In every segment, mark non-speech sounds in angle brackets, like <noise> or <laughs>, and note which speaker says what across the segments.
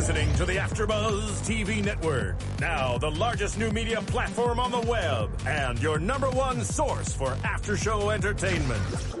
Speaker 1: Listening to the AfterBuzz TV network. Now, the largest new media platform on the web and your number one source for after-show entertainment.
Speaker 2: From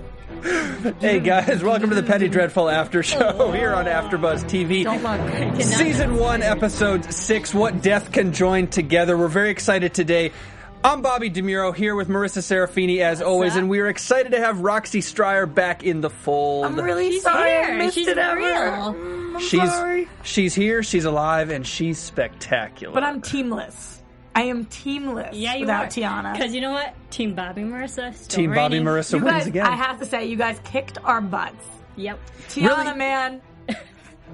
Speaker 2: <laughs>
Speaker 3: Hey guys, welcome to the Penny Dreadful After Show <laughs> here on AfterBuzz TV.
Speaker 4: Don't look.
Speaker 3: Season 1, Episode 6, What Death Can Join Together. We're very excited today. I'm Bobby DeMuro here with Marissa Serafini as always,
Speaker 5: up?
Speaker 3: and we are excited to have Roxy Stryer back in the fold.
Speaker 4: I'm really
Speaker 5: She's
Speaker 4: sorry I missed
Speaker 5: She's
Speaker 4: it ever.
Speaker 5: real.
Speaker 3: Mm, she's she's here, she's alive, and she's spectacular.
Speaker 5: But I'm teamless. I am teamless
Speaker 6: Yeah, you
Speaker 5: without
Speaker 6: are.
Speaker 5: Tiana.
Speaker 6: Because you know what? Team Bobby Marissa. Still
Speaker 3: Team Bobby
Speaker 6: reigning.
Speaker 3: Marissa
Speaker 5: You
Speaker 3: wins
Speaker 5: guys,
Speaker 3: again.
Speaker 5: I have to say, you guys kicked our butts.
Speaker 6: Yep.
Speaker 5: Tiana,
Speaker 3: Really?
Speaker 5: man.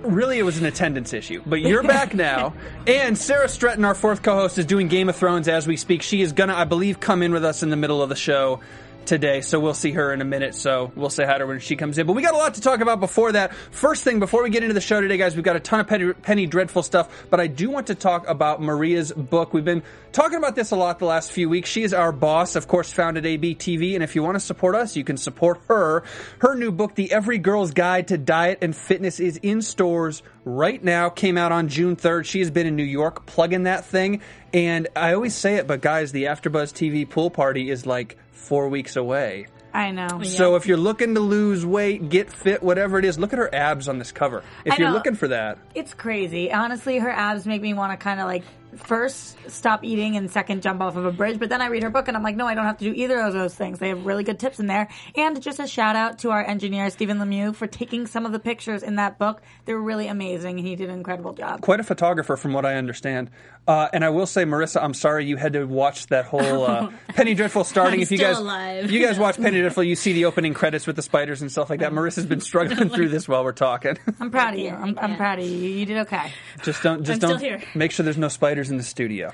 Speaker 3: really it was an attendance issue. But you're back <laughs> now. And Sarah Stretton, our fourth co-host, is doing Game of Thrones as we speak. She is gonna, I believe, come in with us in the middle of the show today. So we'll see her in a minute. So we'll say hi to her when she comes in. But we got a lot to talk about before that. First thing, before we get into the show today, guys, we've got a ton of penny, penny dreadful stuff. But I do want to talk about Maria's book. We've been talking about this a lot the last few weeks. She is our boss, of course, founded ABTV. And if you want to support us, you can support her. Her new book, The Every Girl's Guide to Diet and Fitness, is in stores right now. Came out on June 3rd. She has been in New York plugging that thing. And I always say it, but guys, the AfterBuzz TV pool party is like four weeks away.
Speaker 5: I know.
Speaker 3: So if you're looking to lose weight, get fit, whatever it is, look at her abs on this cover. If
Speaker 5: I
Speaker 3: you're
Speaker 5: know.
Speaker 3: looking for that,
Speaker 5: It's crazy. Honestly, her abs make me want to kind of like first stop eating and second jump off of a bridge. But then I read her book and I'm like, no, I don't have to do either of those things. They have really good tips in there. And just a shout out to our engineer, Stephen Lemieux, for taking some of the pictures in that book. They're really amazing. and He did an incredible job.
Speaker 3: quite a photographer from what I understand. Uh, and I will say, Marissa, I'm sorry you had to watch that whole uh, <laughs> Penny Dreadful starting.
Speaker 6: I'm
Speaker 3: if you
Speaker 6: still
Speaker 3: guys,
Speaker 6: alive.
Speaker 3: if you guys watch Penny <laughs> Dreadful, you see the opening credits with the spiders and stuff like that. Marissa's been struggling through this while we're talking.
Speaker 5: I'm proud of you. I'm, I'm
Speaker 6: you.
Speaker 5: proud of you. You did okay.
Speaker 3: just don't, just
Speaker 6: I'm
Speaker 3: don't
Speaker 6: here.
Speaker 3: make sure there's no spiders in the studio.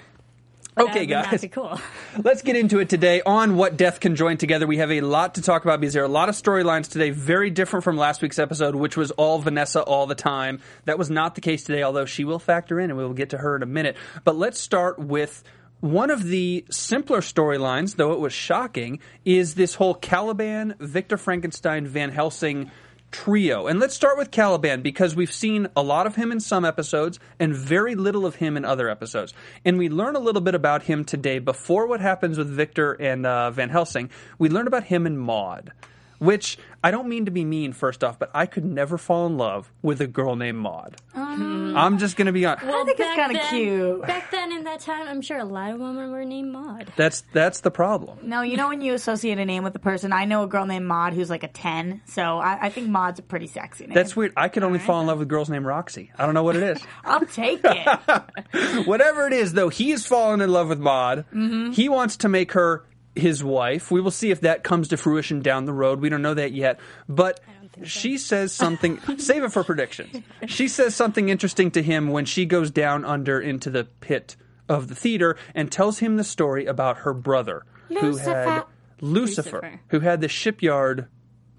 Speaker 3: Okay,
Speaker 6: That'd be- that'd
Speaker 3: guys.
Speaker 6: cool. <laughs>
Speaker 3: Let's get into it today on what death can join together. We have a lot to talk about because there are a lot of storylines today, very different from last week's episode, which was all Vanessa all the time. That was not the case today, although she will factor in, and we will get to her in a minute. But let's start with one of the simpler storylines, though it was shocking, is this whole Caliban, Victor Frankenstein, Van Helsing trio. And let's start with Caliban because we've seen a lot of him in some episodes and very little of him in other episodes. And we learn a little bit about him today before what happens with Victor and uh, Van Helsing. We learn about him and Maud, which I don't mean to be mean, first off, but I could never fall in love with a girl named Maud. I'm just going to be honest.
Speaker 6: Well, I
Speaker 5: think it's kinda cute.
Speaker 6: Back then, in that time, I'm sure a lot of women were named Maud.
Speaker 3: That's that's the problem.
Speaker 5: No, you know when you associate a name with a person. I know a girl named Maud who's like a ten, so I, I think Maud's a pretty sexy name.
Speaker 3: That's weird. I could only fall in love with girls named Roxy. I don't know what it is. <laughs>
Speaker 5: I'll take it. <laughs>
Speaker 3: Whatever it is, though, he is fallen in love with Maud.
Speaker 5: Mm-hmm.
Speaker 3: He wants to make her his wife. We will see if that comes to fruition down the road. We don't know that yet. But she says something, <laughs> save it for predictions. She says something interesting to him when she goes down under into the pit of the theater and tells him the story about her brother who had Lucifer,
Speaker 6: Lucifer.
Speaker 3: who had the shipyard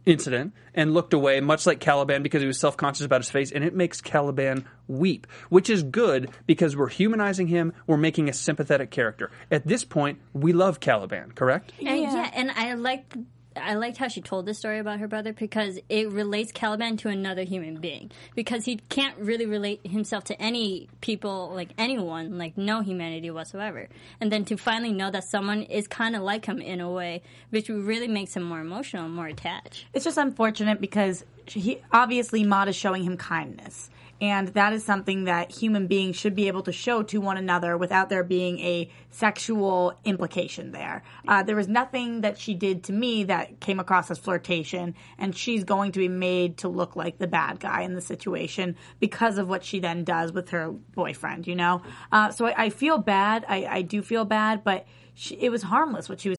Speaker 3: incident and looked away, much like Caliban, because he was self conscious about his face, and it makes Caliban weep, which is good because we're humanizing him, we're making a sympathetic character. At this point, we love Caliban, correct?
Speaker 6: And yeah. and I liked I liked how she told this story about her brother because it relates Caliban to another human being. Because he can't really relate himself to any people like anyone like no humanity whatsoever. And then to finally know that someone is kind of like him in a way which really makes him more emotional more attached.
Speaker 5: It's just unfortunate because he obviously Maud is showing him kindness. And that is something that human beings should be able to show to one another without there being a sexual implication there. Uh, there was nothing that she did to me that came across as flirtation, and she's going to be made to look like the bad guy in the situation because of what she then does with her boyfriend, you know? Uh, so I, I feel bad. I, I do feel bad, but she, it was harmless what she was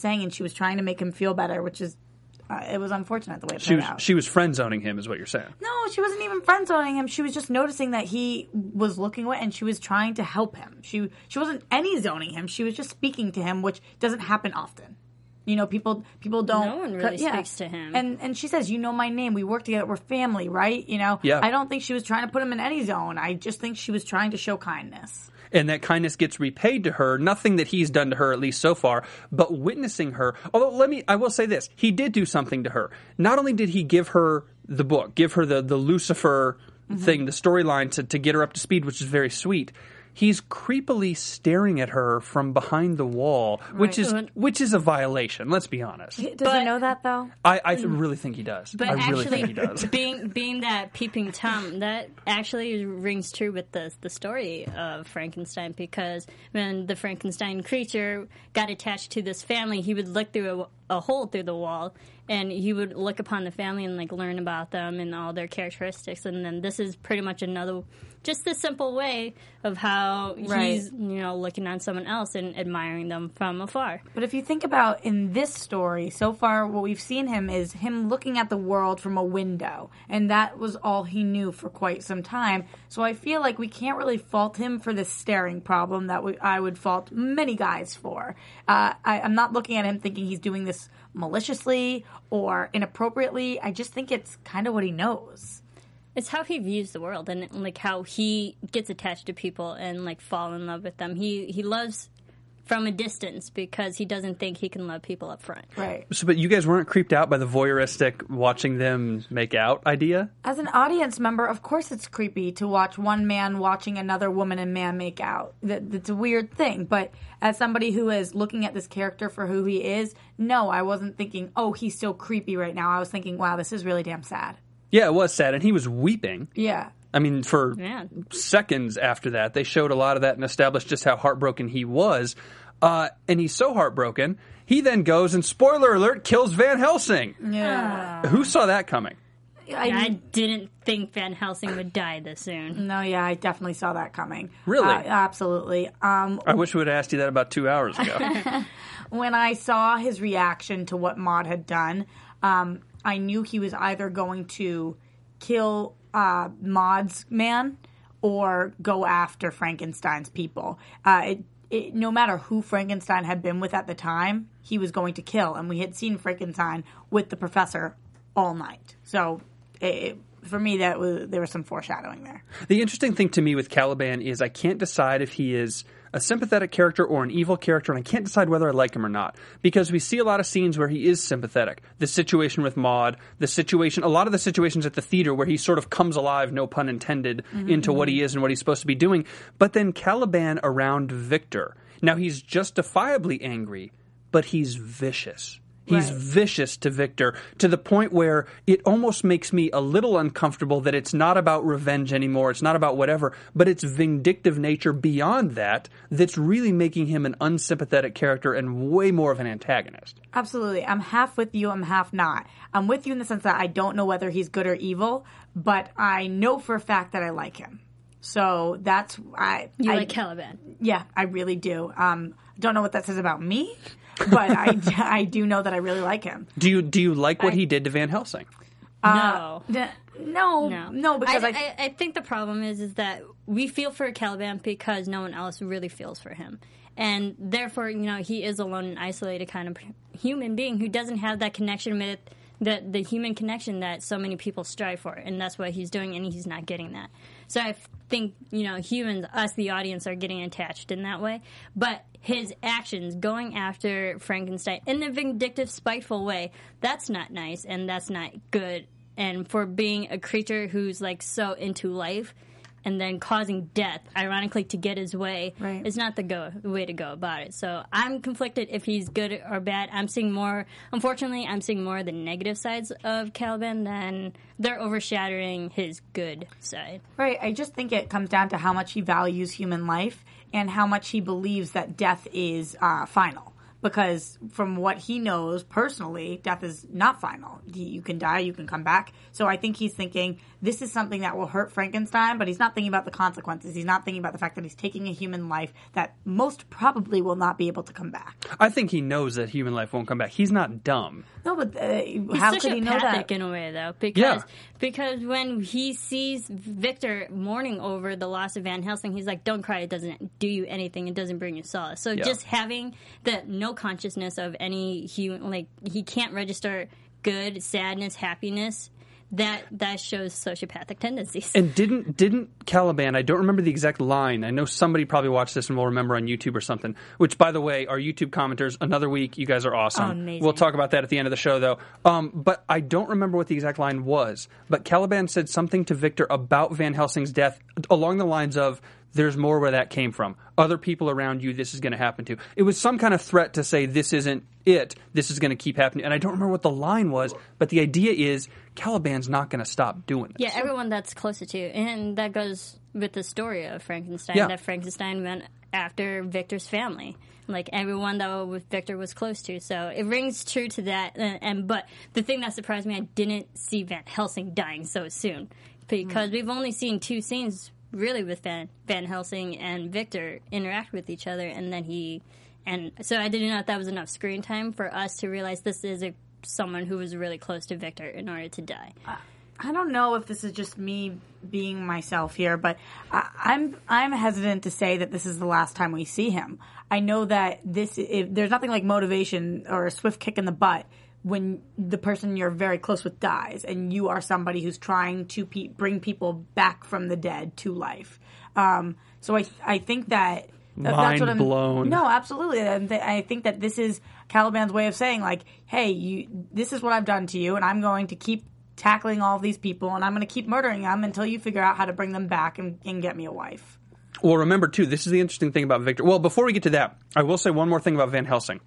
Speaker 5: Saying, and she was trying to make him feel better, which is uh, it was unfortunate the way it
Speaker 3: She
Speaker 5: played
Speaker 3: was,
Speaker 5: out.
Speaker 3: she was friend zoning him, is what you're saying.
Speaker 5: no, she wasn't even friend zoning him. She was just noticing that he was looking away, and she was trying to help him. She she wasn't any zoning him. She was just speaking to him, which doesn't happen often. You know, people people don't.
Speaker 6: No one really speaks to him.
Speaker 5: And and she says, "You know my name. We work together. We're family, right?" You know.
Speaker 3: Yeah.
Speaker 5: I don't think she was trying to put him in any zone. I just think she was trying to show kindness.
Speaker 3: And that kindness gets repaid to her. Nothing that he's done to her, at least so far, but witnessing her. Although, let me, I will say this: he did do something to her. Not only did he give her the book, give her the the Lucifer mm-hmm. thing, the storyline to to get her up to speed, which is very sweet. He's creepily staring at her from behind the wall, which is which is a violation. Let's be honest.
Speaker 5: Does he
Speaker 6: But-
Speaker 5: know that though?
Speaker 3: I, I really think he does.
Speaker 6: But
Speaker 3: I really
Speaker 6: actually,
Speaker 3: think he does. <laughs>
Speaker 6: being being that peeping tom, that actually rings true with the the story of Frankenstein because when the Frankenstein creature got attached to this family, he would look through a, hole through the wall, and he would look upon the family and like learn about them and all their characteristics. And then this is pretty much another, just a simple way of how
Speaker 5: Right.
Speaker 6: he's you know looking on someone else and admiring them from afar.
Speaker 5: But if you think about in this story, so far what we've seen him is him looking at the world from a window, and that was all he knew for quite some time. So I feel like we can't really fault him for this staring problem that we, I would fault many guys for. Uh, I, I'm not looking at him thinking he's doing this maliciously or inappropriately. I just think it's kind of what he knows.
Speaker 6: It's how he views the world and like how he gets attached to people and like fall in love with them. He he loves from a distance because he doesn't think he can love people up front.
Speaker 5: Right.
Speaker 3: So, but you guys weren't creeped out by the voyeuristic watching them make out idea?
Speaker 5: As an audience member, of course it's creepy to watch one man watching another woman and man make out. That, that's a weird thing. But as somebody who is looking at this character for who he is, no, I wasn't thinking, oh, he's so creepy right now. I was thinking, wow, this is really damn sad.
Speaker 3: Yeah, it was sad, and he was weeping.
Speaker 5: Yeah.
Speaker 3: I mean, for
Speaker 6: Yeah.
Speaker 3: seconds after that, they showed a lot of that and established just how heartbroken he was. Uh, and he's so heartbroken, he then goes and, spoiler alert, kills Van Helsing.
Speaker 5: Yeah.
Speaker 3: Who saw that coming?
Speaker 5: I,
Speaker 6: I didn't think Van Helsing would die this soon.
Speaker 5: no, yeah, I definitely saw that coming.
Speaker 3: Really?
Speaker 5: Uh, absolutely. Um,
Speaker 3: I wish we would have asked you that about two hours ago. <laughs>
Speaker 5: when I saw his reaction to what Maud had done, um, I knew he was either going to kill uh, Maud's man or go after Frankenstein's people. Uh, it, it, no matter who Frankenstein had been with at the time, he was going to kill. And we had seen Frankenstein with the professor all night. So it, for me, that was there was some foreshadowing there.
Speaker 3: the interesting thing to me with Caliban is I can't decide if he is a sympathetic character or an evil character, and I can't decide whether I like him or not. Because we see a lot of scenes where he is sympathetic. The situation with Maud, the situation, a lot of the situations at the theater where he sort of comes alive, no pun intended, mm-hmm. into what he is and what he's supposed to be doing. But then Caliban around Victor. Now he's justifiably angry, but he's vicious. He's
Speaker 5: Right.
Speaker 3: vicious to Victor to the point where it almost makes me a little uncomfortable that it's not about revenge anymore. It's not about whatever, but it's vindictive nature beyond that that's really making him an unsympathetic character and way more of an antagonist.
Speaker 5: Absolutely. I'm half with you, I'm half not. I'm with you in the sense that I don't know whether he's good or evil, but I know for a fact that I like him. So that's I
Speaker 6: You
Speaker 5: I,
Speaker 6: like Caliban.
Speaker 5: Yeah, I really do. Um don't know what that says about me, but I, <laughs> <laughs> I do know that I really like him.
Speaker 3: Do you do you like what he did to Van Helsing?
Speaker 6: no.
Speaker 5: N- No,
Speaker 6: No,
Speaker 5: no, because I,
Speaker 6: I, I think the problem is is that we feel for Caliban because no one else really feels for him, and therefore, you know, he is alone and isolated kind of human being who doesn't have that connection with the the human connection that so many people strive for, and that's what he's doing, and he's not getting that. So I think you know, humans, us, the audience, are getting attached in that way, but. His actions going after Frankenstein in a vindictive, spiteful way, that's not nice and that's not good and for being a creature who's like so into life and then causing death ironically to get his way
Speaker 5: Right.
Speaker 6: is not the go way to go about it so i'm conflicted if he's good or bad i'm seeing more unfortunately i'm seeing more of the negative sides of caliban than they're overshadowing his good side
Speaker 5: Right. I just think it comes down to how much he values human life and how much he believes that death is uh, final. Because from what he knows personally, death is not final. You can die, you can come back. So I think he's thinking this is something that will hurt Frankenstein, but he's not thinking about the consequences. He's not thinking about the fact that he's taking a human life that most probably will not be able to come back.
Speaker 3: I think he knows that human life won't come back. He's not dumb.
Speaker 5: No, but uh,
Speaker 6: He's
Speaker 5: how could he know
Speaker 6: sociopathic
Speaker 5: that?
Speaker 6: in a way though because
Speaker 3: Yeah.
Speaker 6: because when he sees Victor mourning over the loss of Van Helsing he's like don't cry it doesn't do you anything it doesn't bring you solace so
Speaker 3: Yeah.
Speaker 6: just having the no consciousness of any human like he can't register good sadness happiness that that shows sociopathic tendencies
Speaker 3: And didn't didn't Caliban? I don't remember the exact line. I know somebody probably watched this and will remember on YouTube or something. Which, by the way, our YouTube commenters, another week. You guys are awesome.
Speaker 6: Oh, amazing.
Speaker 3: We'll talk about that at the end of the show, though. Um, but I don't remember what the exact line was. But Caliban said something to Victor about Van Helsing's death along the lines of. There's more where that came from. Other people around you, this is going to happen to. It was some kind of threat to say this isn't it. This is going to keep happening. And I don't remember what the line was, but the idea is Caliban's not going to stop doing this.
Speaker 6: Yeah, everyone that's closer to you. And that goes with the story of Frankenstein,
Speaker 3: Yeah.
Speaker 6: that Frankenstein went after Victor's family. Like everyone that Victor was close to. So it rings true to that. And, and But the thing that surprised me, I didn't see Van Helsing dying so soon. Because mm. we've only seen two scenes really with Van, Van Helsing and Victor interact with each other. And then he. And so I didn't know if that was enough screen time for us to realize this is a someone who was really close to Victor in order to die.
Speaker 5: I don't know if this is just me being myself here, but I, I'm I'm hesitant to say that this is the last time we see him. I know that this if, there's nothing like motivation or a swift kick in the butt when the person you're very close with dies, and you are somebody who's trying to pe- bring people back from the dead to life. Um, so I I think that.
Speaker 3: Mind
Speaker 5: I'm-
Speaker 3: blown.
Speaker 5: No, absolutely. And th- I think that this is Caliban's way of saying, like, hey, you, this is what I've done to you, and I'm going to keep tackling all these people, and I'm going to keep murdering them until you figure out how to bring them back and, and get me a wife.
Speaker 3: Well, remember too, this is the interesting thing about Victor. Well, before we get to that, I will say one more thing about Van Helsing.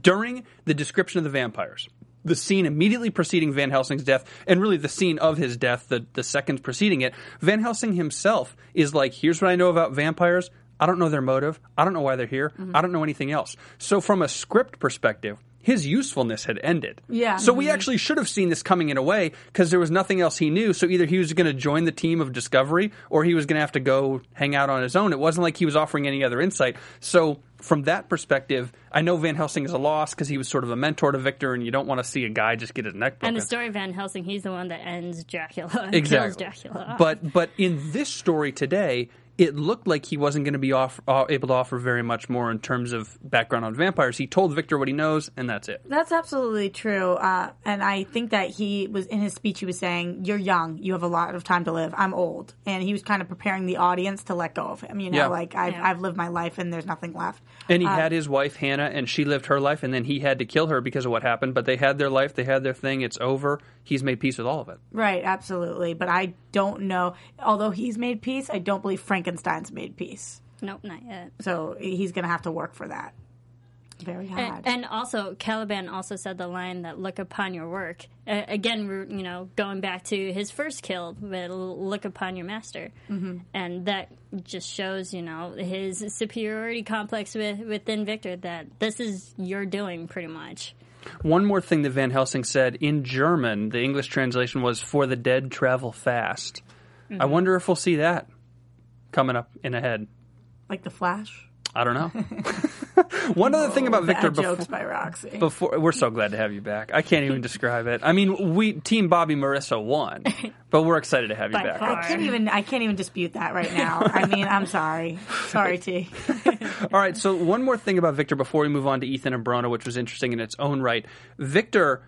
Speaker 3: During the description of the vampires, the scene immediately preceding Van Helsing's death, and really the scene of his death, the, the seconds preceding it, Van Helsing himself is like, here's what I know about vampires. I don't know their motive. I don't know why they're here. Mm-hmm. I don't know anything else. So, from a script perspective, his usefulness had ended.
Speaker 5: Yeah.
Speaker 3: So we mm-hmm. actually should have seen this coming in a way because there was nothing else he knew. So either he was going to join the team of Discovery or he was going to have to go hang out on his own. It wasn't like he was offering any other insight. So from that perspective, I know Van Helsing is a loss because he was sort of a mentor to Victor, and you don't want to see a guy just get his neck broken.
Speaker 6: And the story of Van Helsing, he's the one that ends Dracula, <laughs>
Speaker 3: exactly.
Speaker 6: kills Dracula.
Speaker 3: But but in this story today, it looked like he wasn't going to be off, uh, able to offer very much more in terms of background on vampires. He told Victor what he knows, and that's it.
Speaker 5: That's absolutely true. Uh, and I think that he was in his speech, he was saying, You're young, you have a lot of time to live. I'm old. And he was kind of preparing the audience to let go of him. You know,
Speaker 3: Yeah.
Speaker 5: like I've,
Speaker 6: Yeah.
Speaker 5: I've lived my life and there's nothing left.
Speaker 3: And he had his wife Hannah, and she lived her life, and then he had to kill her because of what happened. But they had their life, they had their thing. It's over. He's made peace with all of it.
Speaker 5: Right, absolutely. But I don't know. Although he's made peace, I don't believe Frankenstein's made peace.
Speaker 6: Nope, not yet.
Speaker 5: So he's going to have to work for that. Very hard.
Speaker 6: And, and also, Caliban also said the line that "look upon your work." Uh, again, we're you know going back to his first kill, but "look upon your master," mm-hmm. and that just shows you know his superiority complex with, within Victor. That this is your doing, pretty much.
Speaker 3: One more thing that Van Helsing said in German, the English translation was "For the dead travel fast." I mm-hmm. wonder if we'll see that coming up in ahead.
Speaker 5: like the Flash.
Speaker 3: I don't know. <laughs> One other thing about Victor
Speaker 5: Bad jokes
Speaker 3: before,
Speaker 5: by Roxy.
Speaker 3: before we're so glad to have you back. I can't even describe it. I mean, we Team Bobby Marissa won, <laughs> but we're excited to have you
Speaker 6: By
Speaker 3: back.
Speaker 6: far.
Speaker 5: I can't even. I can't even dispute that right now. I mean, I'm sorry. Sorry, T. <laughs>
Speaker 3: All right, so one more thing about Victor before we move on to Ethan and Brona, which was interesting in its own right. Victor,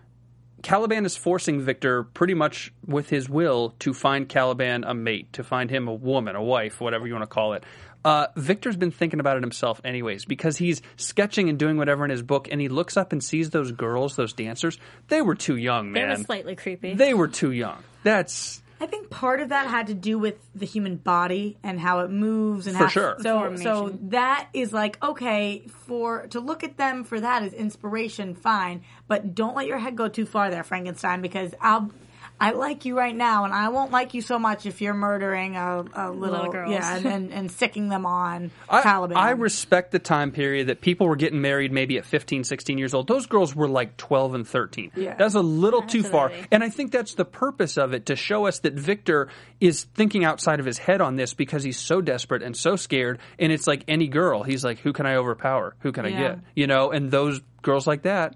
Speaker 3: Caliban is forcing Victor pretty much with his will to find Caliban a mate, to find him a woman, a wife, whatever you want to call it. Uh, Victor's been thinking about it himself, anyways, because he's sketching and doing whatever in his book, and he looks up and sees those girls, those dancers. They were too young,
Speaker 6: They
Speaker 3: man.
Speaker 6: were slightly creepy.
Speaker 3: They were too young. That's
Speaker 5: I think part of that had to do with the human body and how it moves and
Speaker 3: For
Speaker 5: how,
Speaker 3: sure.
Speaker 5: So so that is like okay for to look at them for that is inspiration, fine, but don't let your head go too far there, Frankenstein, because I'll. I like you right now, and I won't like you so much if you're murdering a, a little,
Speaker 6: Little girls.
Speaker 5: yeah, and, and, and sicking them on <laughs>
Speaker 3: I,
Speaker 5: Caliban.
Speaker 3: I respect the time period that people were getting married maybe at 15, 16 years old. Those girls were like 12 and 13.
Speaker 5: Yeah.
Speaker 3: That's a little too far. And I think that's the purpose of it to show us that Victor is thinking outside of his head on this because he's so desperate and so scared. And it's like any girl. He's like, who can I overpower? Who can I get? You know, and those girls like that.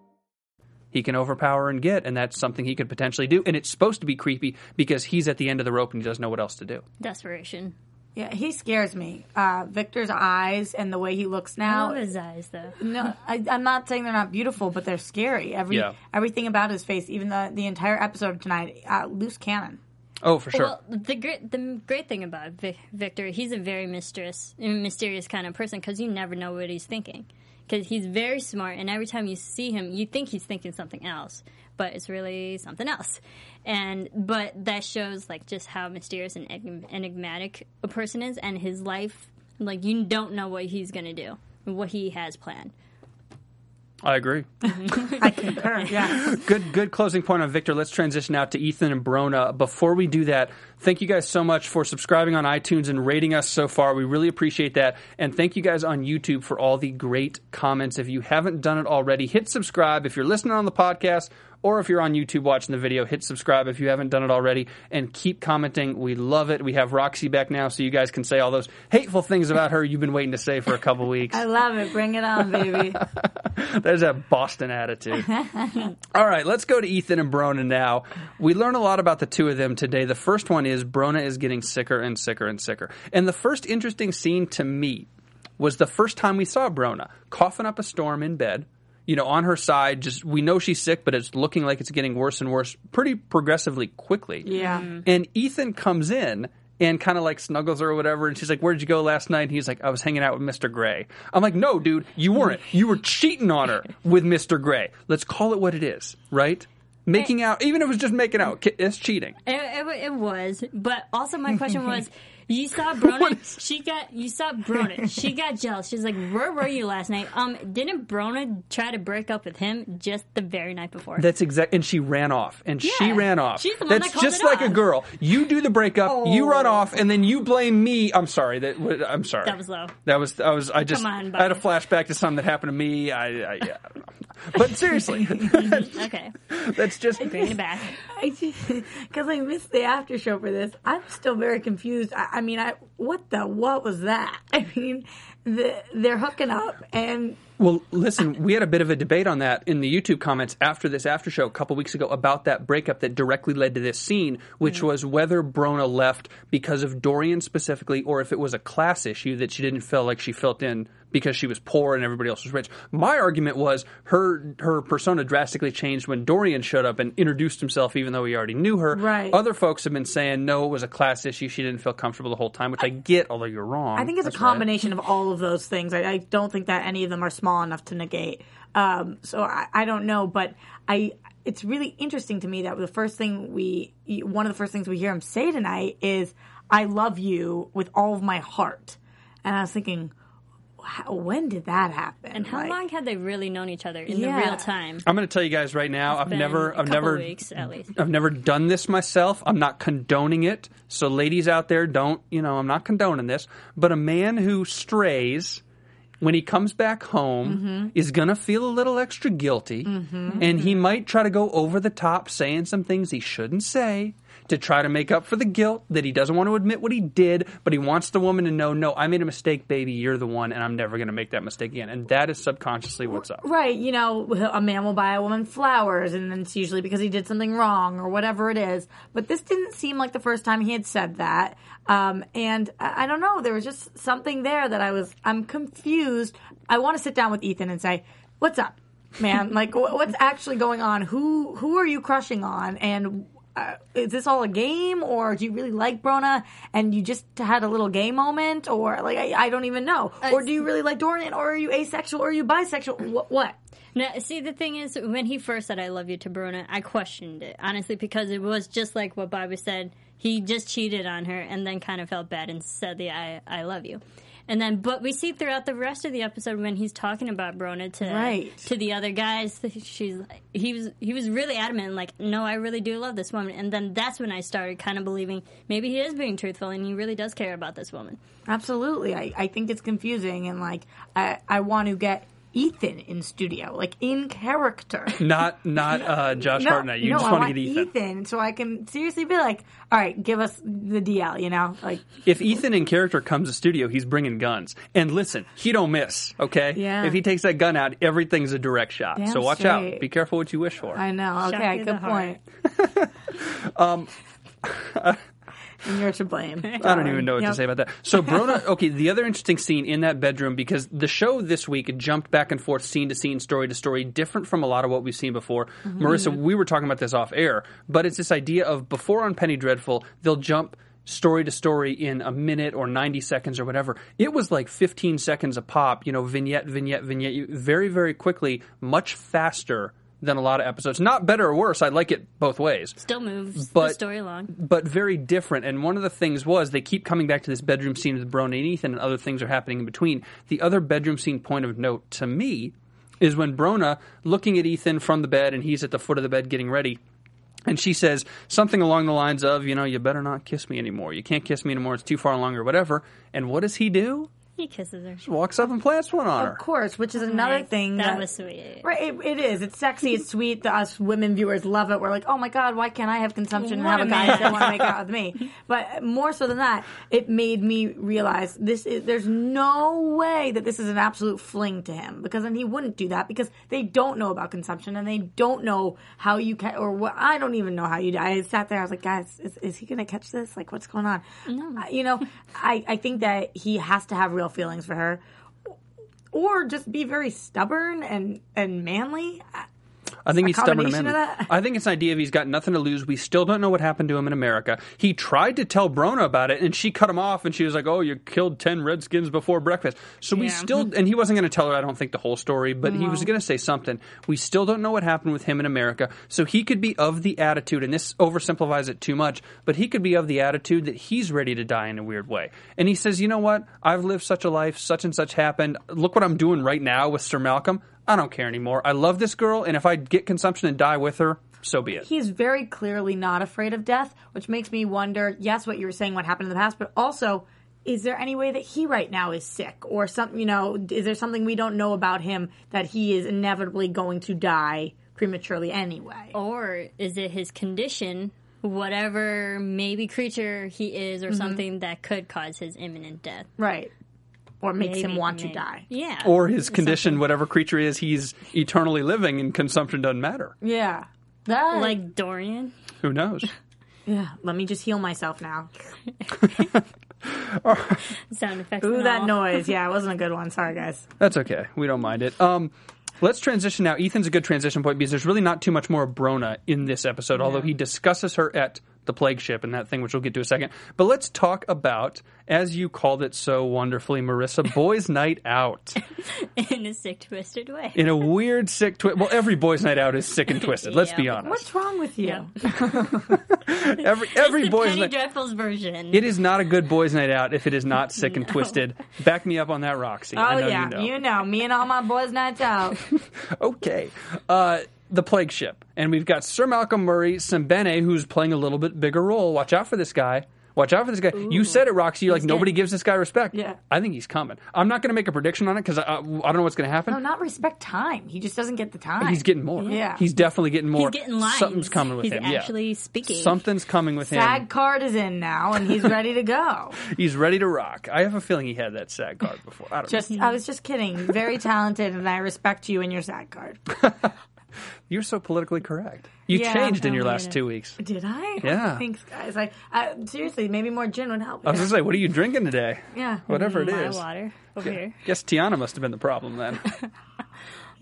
Speaker 3: He can overpower and get, and that's something he could potentially do. And it's supposed to be creepy because he's at the end of the rope and he doesn't know what else to do.
Speaker 6: Desperation.
Speaker 5: yeah, he scares me. Uh, Victor's eyes and the way he looks
Speaker 6: I
Speaker 5: now.
Speaker 6: love his eyes, though.
Speaker 5: No, I, I'm not saying they're not beautiful, but they're scary. Every
Speaker 3: Yeah.
Speaker 5: everything about his face, even the the entire episode of tonight, uh, loose cannon.
Speaker 3: Oh, for sure.
Speaker 6: Well, the great the great thing about Vic, Victor, he's a very mysterious mysterious kind of person because you never know what he's thinking. Because he's very smart, and every time you see him, you think he's thinking something else, but it's really something else. And but that shows like just how mysterious and enigmatic a person is, and his life. Like you don't know what he's gonna do, what he has planned.
Speaker 3: I agree. Mm-hmm. <laughs>
Speaker 5: I concur. Yeah.
Speaker 3: good good closing point on Victor. Let's transition out to Ethan and Brona. Before we do that, thank you guys so much for subscribing on iTunes and rating us so far. We really appreciate that. And thank you guys on YouTube for all the great comments. If you haven't done it already, hit subscribe. If you're listening on the podcast or if you're on YouTube watching the video, hit subscribe if you haven't done it already and keep commenting. We love it. We have Roxy back now so you guys can say all those hateful things about her you've been waiting to say for a couple weeks.
Speaker 5: I love it. Bring it on, baby. <laughs>
Speaker 3: There's that Boston attitude. <laughs> All right, let's go to Ethan and Brona now. We learn a lot about the two of them today. The first one is Brona is getting sicker and sicker and sicker. And the first interesting scene to me was the first time we saw Brona coughing up a storm in bed. You know, on her side, just we know she's sick, but it's looking like it's getting worse and worse pretty progressively quickly.
Speaker 5: Yeah. Mm-hmm.
Speaker 3: And Ethan comes in and kind of like snuggles her or whatever. And she's like, Where'd you go last night? And he's like, I was hanging out with Mr. Gray. I'm like, No, dude, you weren't. You were cheating on her with Mr. Gray. Let's call it what it is, right? Making out, even if it was just making out, it's cheating.
Speaker 6: It, it, it was, but also my question <laughs> was, You saw <laughs> Brona. she got. You saw Brona. She <laughs> got jealous. She's like, "Where were you last night?" Um, didn't Brona try to break up with him just the very night before?
Speaker 3: That's exact. And she ran off. And she ran off.
Speaker 6: She's the one
Speaker 3: That's
Speaker 6: that
Speaker 3: just like a girl. You do the breakup. You run off, and then you blame me. I'm sorry. That I'm sorry.
Speaker 6: That was low.
Speaker 3: That was. I was. I just.
Speaker 6: Come on,
Speaker 3: I had a flashback to something that happened to me. I. I yeah. I don't know. But seriously, <laughs>
Speaker 6: okay,
Speaker 3: that's just
Speaker 6: bring it back.
Speaker 5: Because <laughs> I missed the after show for this. I'm still very confused. I, I mean, I what the what was that? <laughs> I mean, the, they're hooking up, and
Speaker 3: Well, listen, we had a bit of a debate on that in the YouTube comments after this after show a couple weeks ago about that breakup that directly led to this scene, which was whether Brona left because of Dorian specifically or if it was a class issue that she didn't feel like she felt in because she was poor and everybody else was rich. My argument was her her persona drastically changed when Dorian showed up and introduced himself even though he already knew her.
Speaker 5: Right.
Speaker 3: Other folks have been saying no, it was a class issue. She didn't feel comfortable the whole time, which I, get, although you're wrong.
Speaker 5: I think it's a
Speaker 3: That's right.
Speaker 5: combination of all of those things. I, I don't think that any of them are small enough to negate. Um, so I, I don't know, but I. It's really interesting to me that the first thing we, one of the first things we hear him say tonight is, "I love you with all of my heart," and I was thinking, how, when did that happen?
Speaker 6: And how
Speaker 5: Like-
Speaker 6: long had they really known each other in
Speaker 5: Yeah.
Speaker 6: the real time?
Speaker 3: I'm going to tell you guys right now. I've never,
Speaker 6: a
Speaker 3: I've never,
Speaker 6: weeks, at least.
Speaker 3: I've never done this myself. I'm not condoning it. So, ladies out there, don't, you know, I'm not condoning this. But a man who strays when he comes back home
Speaker 5: Mm-hmm.
Speaker 3: is going to feel a little extra guilty, and he might try to go over the top, saying some things he shouldn't say. To try to make up for the guilt that he doesn't want to admit what he did, but he wants the woman to know, no, I made a mistake, baby. You're the one, and I'm never going to make that mistake again. And that is subconsciously what's up.
Speaker 5: Right, you know, a man will buy a woman flowers, and then it's usually because he did something wrong or whatever it is. But this didn't seem like the first time he had said that. Um, and I, I don't know, there was just something there that I was, I'm confused. I want to sit down with Ethan and say, "What's up, man? like, what's actually going on? Who who are you crushing on? And uh, is this all a game, or do you really like Brona and you just had a little gay moment, or like I, I don't even know, or do you really like Dorian, or are you asexual, or are you bisexual? What? what?
Speaker 6: No, see, the thing is, when he first said "I love you" to Brona, I questioned it honestly because it was just like what Bobby said. He just cheated on her and then kind of felt bad and said the "I I love you," and then but we see throughout the rest of the episode when he's talking about Brona to
Speaker 5: Right.
Speaker 6: to the other guys, she's he was he was really adamant, like, "No, I really do love this woman," and then that's when I started kind of believing maybe he is being truthful and he really does care about this woman.
Speaker 5: Absolutely. I, I think it's confusing and like I, I want to get Ethan in studio, like in character. <laughs>
Speaker 3: Not, not uh, Josh Hartnett. You
Speaker 5: no,
Speaker 3: just
Speaker 5: I
Speaker 3: want to get Ethan.
Speaker 5: so I can seriously be like, all right, give us the DL, you know? Like,
Speaker 3: If Ethan in character comes to studio, he's bringing guns. And listen, he don't miss. Okay.
Speaker 5: Yeah.
Speaker 3: If he takes that gun out, everything's a direct shot.
Speaker 5: Damn
Speaker 3: so watch
Speaker 5: straight.
Speaker 3: out. Be careful what you wish for.
Speaker 5: I know. Okay, good point. <laughs> <laughs> um, and you're to blame. <laughs>
Speaker 3: I don't even know what to say about that. So Brona, <laughs> okay, the other interesting scene in that bedroom because the show this week jumped back and forth, scene to scene, story to story, different from a lot of what we've seen before. Mm-hmm. Marissa, mm-hmm. we were talking about this off air, but it's this idea of before on Penny Dreadful, they'll jump story to story in a minute or 90 seconds or whatever. It was like 15 seconds a pop, you know, vignette, vignette, vignette, very, very quickly, much faster than a lot of episodes. Not better or worse. I like it both ways
Speaker 6: Still moves
Speaker 3: But-
Speaker 6: the story along.
Speaker 3: but very different. And one of the things was they keep coming back to this bedroom scene with Brona and Ethan, and other things are happening in between. The other bedroom scene point of note to me is when Brona looking at Ethan from the bed, and he's at the foot of the bed getting ready. And she says something along the lines of, you know, you better not kiss me anymore. You can't kiss me anymore. It's too far along or whatever. And what does he do?
Speaker 6: He kisses her.
Speaker 3: She walks up and plants one on her.
Speaker 5: Of course, which is another
Speaker 6: Nice.
Speaker 5: thing
Speaker 6: That
Speaker 5: that,
Speaker 6: was sweet.
Speaker 5: Right, it, it is. It's sexy. It's <laughs> sweet. The, us women viewers love it. We're like, oh my god, why can't I have consumption and have a
Speaker 6: a
Speaker 5: guy that want to make out with me? <laughs> But more so than that, it made me realize this is. There's no way that this is an absolute fling to him because then he wouldn't do that because they don't know about consumption and they don't know how you can or what. I don't even know how you. do. I sat there. I was like, guys, is, is he gonna catch this? Like, what's going on? Uh, you know, I I think that he has to have real feelings for her or just be very stubborn and and manly. I-
Speaker 3: I think he's stubborn
Speaker 5: combination
Speaker 3: and
Speaker 5: of that?
Speaker 3: I think it's an idea of he's got nothing to lose. We still don't know what happened to him in America. He tried to tell Brona about it, and she cut him off, and she was like, "Oh, you killed ten Redskins before breakfast." So we
Speaker 6: Yeah.
Speaker 3: still, and he wasn't going to tell her. I don't think the whole story, but he was going to say something. We still don't know what happened with him in America. So he could be of the attitude, and this oversimplifies it too much, but he could be of the attitude that he's ready to die in a weird way. And he says, "You know what? I've lived such a life. Such and such happened. Look what I'm doing right now with Sir Malcolm." I don't care anymore. I love this girl, and if I get consumption and die with her, so be it.
Speaker 5: He's very clearly not afraid of death, which makes me wonder. Yes, what you were saying, what happened in the past, but also, is there any way that he right now is sick or something? You know, is there something we don't know about him that he is inevitably going to die prematurely anyway?
Speaker 6: Or is it his condition, whatever maybe creature he is, or
Speaker 5: Mhm.
Speaker 6: something that could cause his imminent death?
Speaker 5: Right. Or makes him
Speaker 6: Maybe,
Speaker 5: want to die.
Speaker 6: Yeah.
Speaker 3: Or his condition, whatever creature is, he's eternally living, and consumption doesn't matter.
Speaker 5: Yeah. That,
Speaker 6: like Dorian.
Speaker 3: Who knows? <laughs>
Speaker 5: yeah. Let me just heal myself now. <laughs>
Speaker 6: Sound effects.
Speaker 5: Ooh, that
Speaker 6: all.
Speaker 5: noise. Yeah, <laughs> it wasn't a good one. Sorry, guys.
Speaker 3: That's okay. We don't mind it. Um, let's transition now. Ethan's a good transition point because there's really not too much more of Brona in this episode, although he discusses her at the plague ship and that thing, which we'll get to in a second. But let's talk about, as you called it so wonderfully, Marissa, Boys <laughs> Night Out. <laughs>
Speaker 6: in a sick, twisted way.
Speaker 3: In a weird, sick twist. Well, every Boys Night Out is sick and twisted. Let's be honest.
Speaker 5: What's wrong with you? <laughs>
Speaker 3: Every every
Speaker 6: the
Speaker 3: Boys
Speaker 6: Penny
Speaker 3: Night.
Speaker 6: Dreadfuls version.
Speaker 3: It is not a good boys' night out if it is not sick and twisted. Back me up on that, Roxy.
Speaker 5: Oh
Speaker 3: I know
Speaker 5: yeah,
Speaker 3: you know.
Speaker 5: you know me and all my boys' nights out.
Speaker 3: Okay. Uh, the plague ship. And we've got Sir Malcolm Murray, Sembene, who's playing a little bit bigger role. Watch out for this guy. Watch out for this guy. You said it, Roxy. You're like, nobody gives this guy respect.
Speaker 5: Yeah.
Speaker 3: I think he's coming. I'm not going to make a prediction on it because I, I, I don't know what's going to happen.
Speaker 5: No, not respect time. He just doesn't get the time.
Speaker 3: He's getting more.
Speaker 5: Yeah.
Speaker 3: He's definitely getting more.
Speaker 6: He's getting lines.
Speaker 3: Something's coming with
Speaker 6: He's
Speaker 3: him.
Speaker 6: actually
Speaker 3: yeah.
Speaker 6: speaking.
Speaker 3: Something's coming with him.
Speaker 5: SAG
Speaker 3: him.
Speaker 5: card is in now, and he's <laughs> ready to go.
Speaker 3: He's ready to rock. I have a feeling he had that SAG card before. I don't
Speaker 5: Just,
Speaker 3: know.
Speaker 5: I was just kidding. Very talented, and I respect you and your SAG card. <laughs>
Speaker 3: You're so politically correct. You
Speaker 5: Yeah,
Speaker 3: changed in your
Speaker 5: oh
Speaker 3: last
Speaker 5: goodness.
Speaker 3: two weeks.
Speaker 5: Did I?
Speaker 3: Yeah.
Speaker 5: Thanks, guys. I, I seriously, maybe more gin would help.
Speaker 3: I was going to say, what are you drinking today?
Speaker 5: Yeah.
Speaker 3: Whatever it is.
Speaker 6: My water over here.
Speaker 3: Guess Tiana must have been the problem then. <laughs>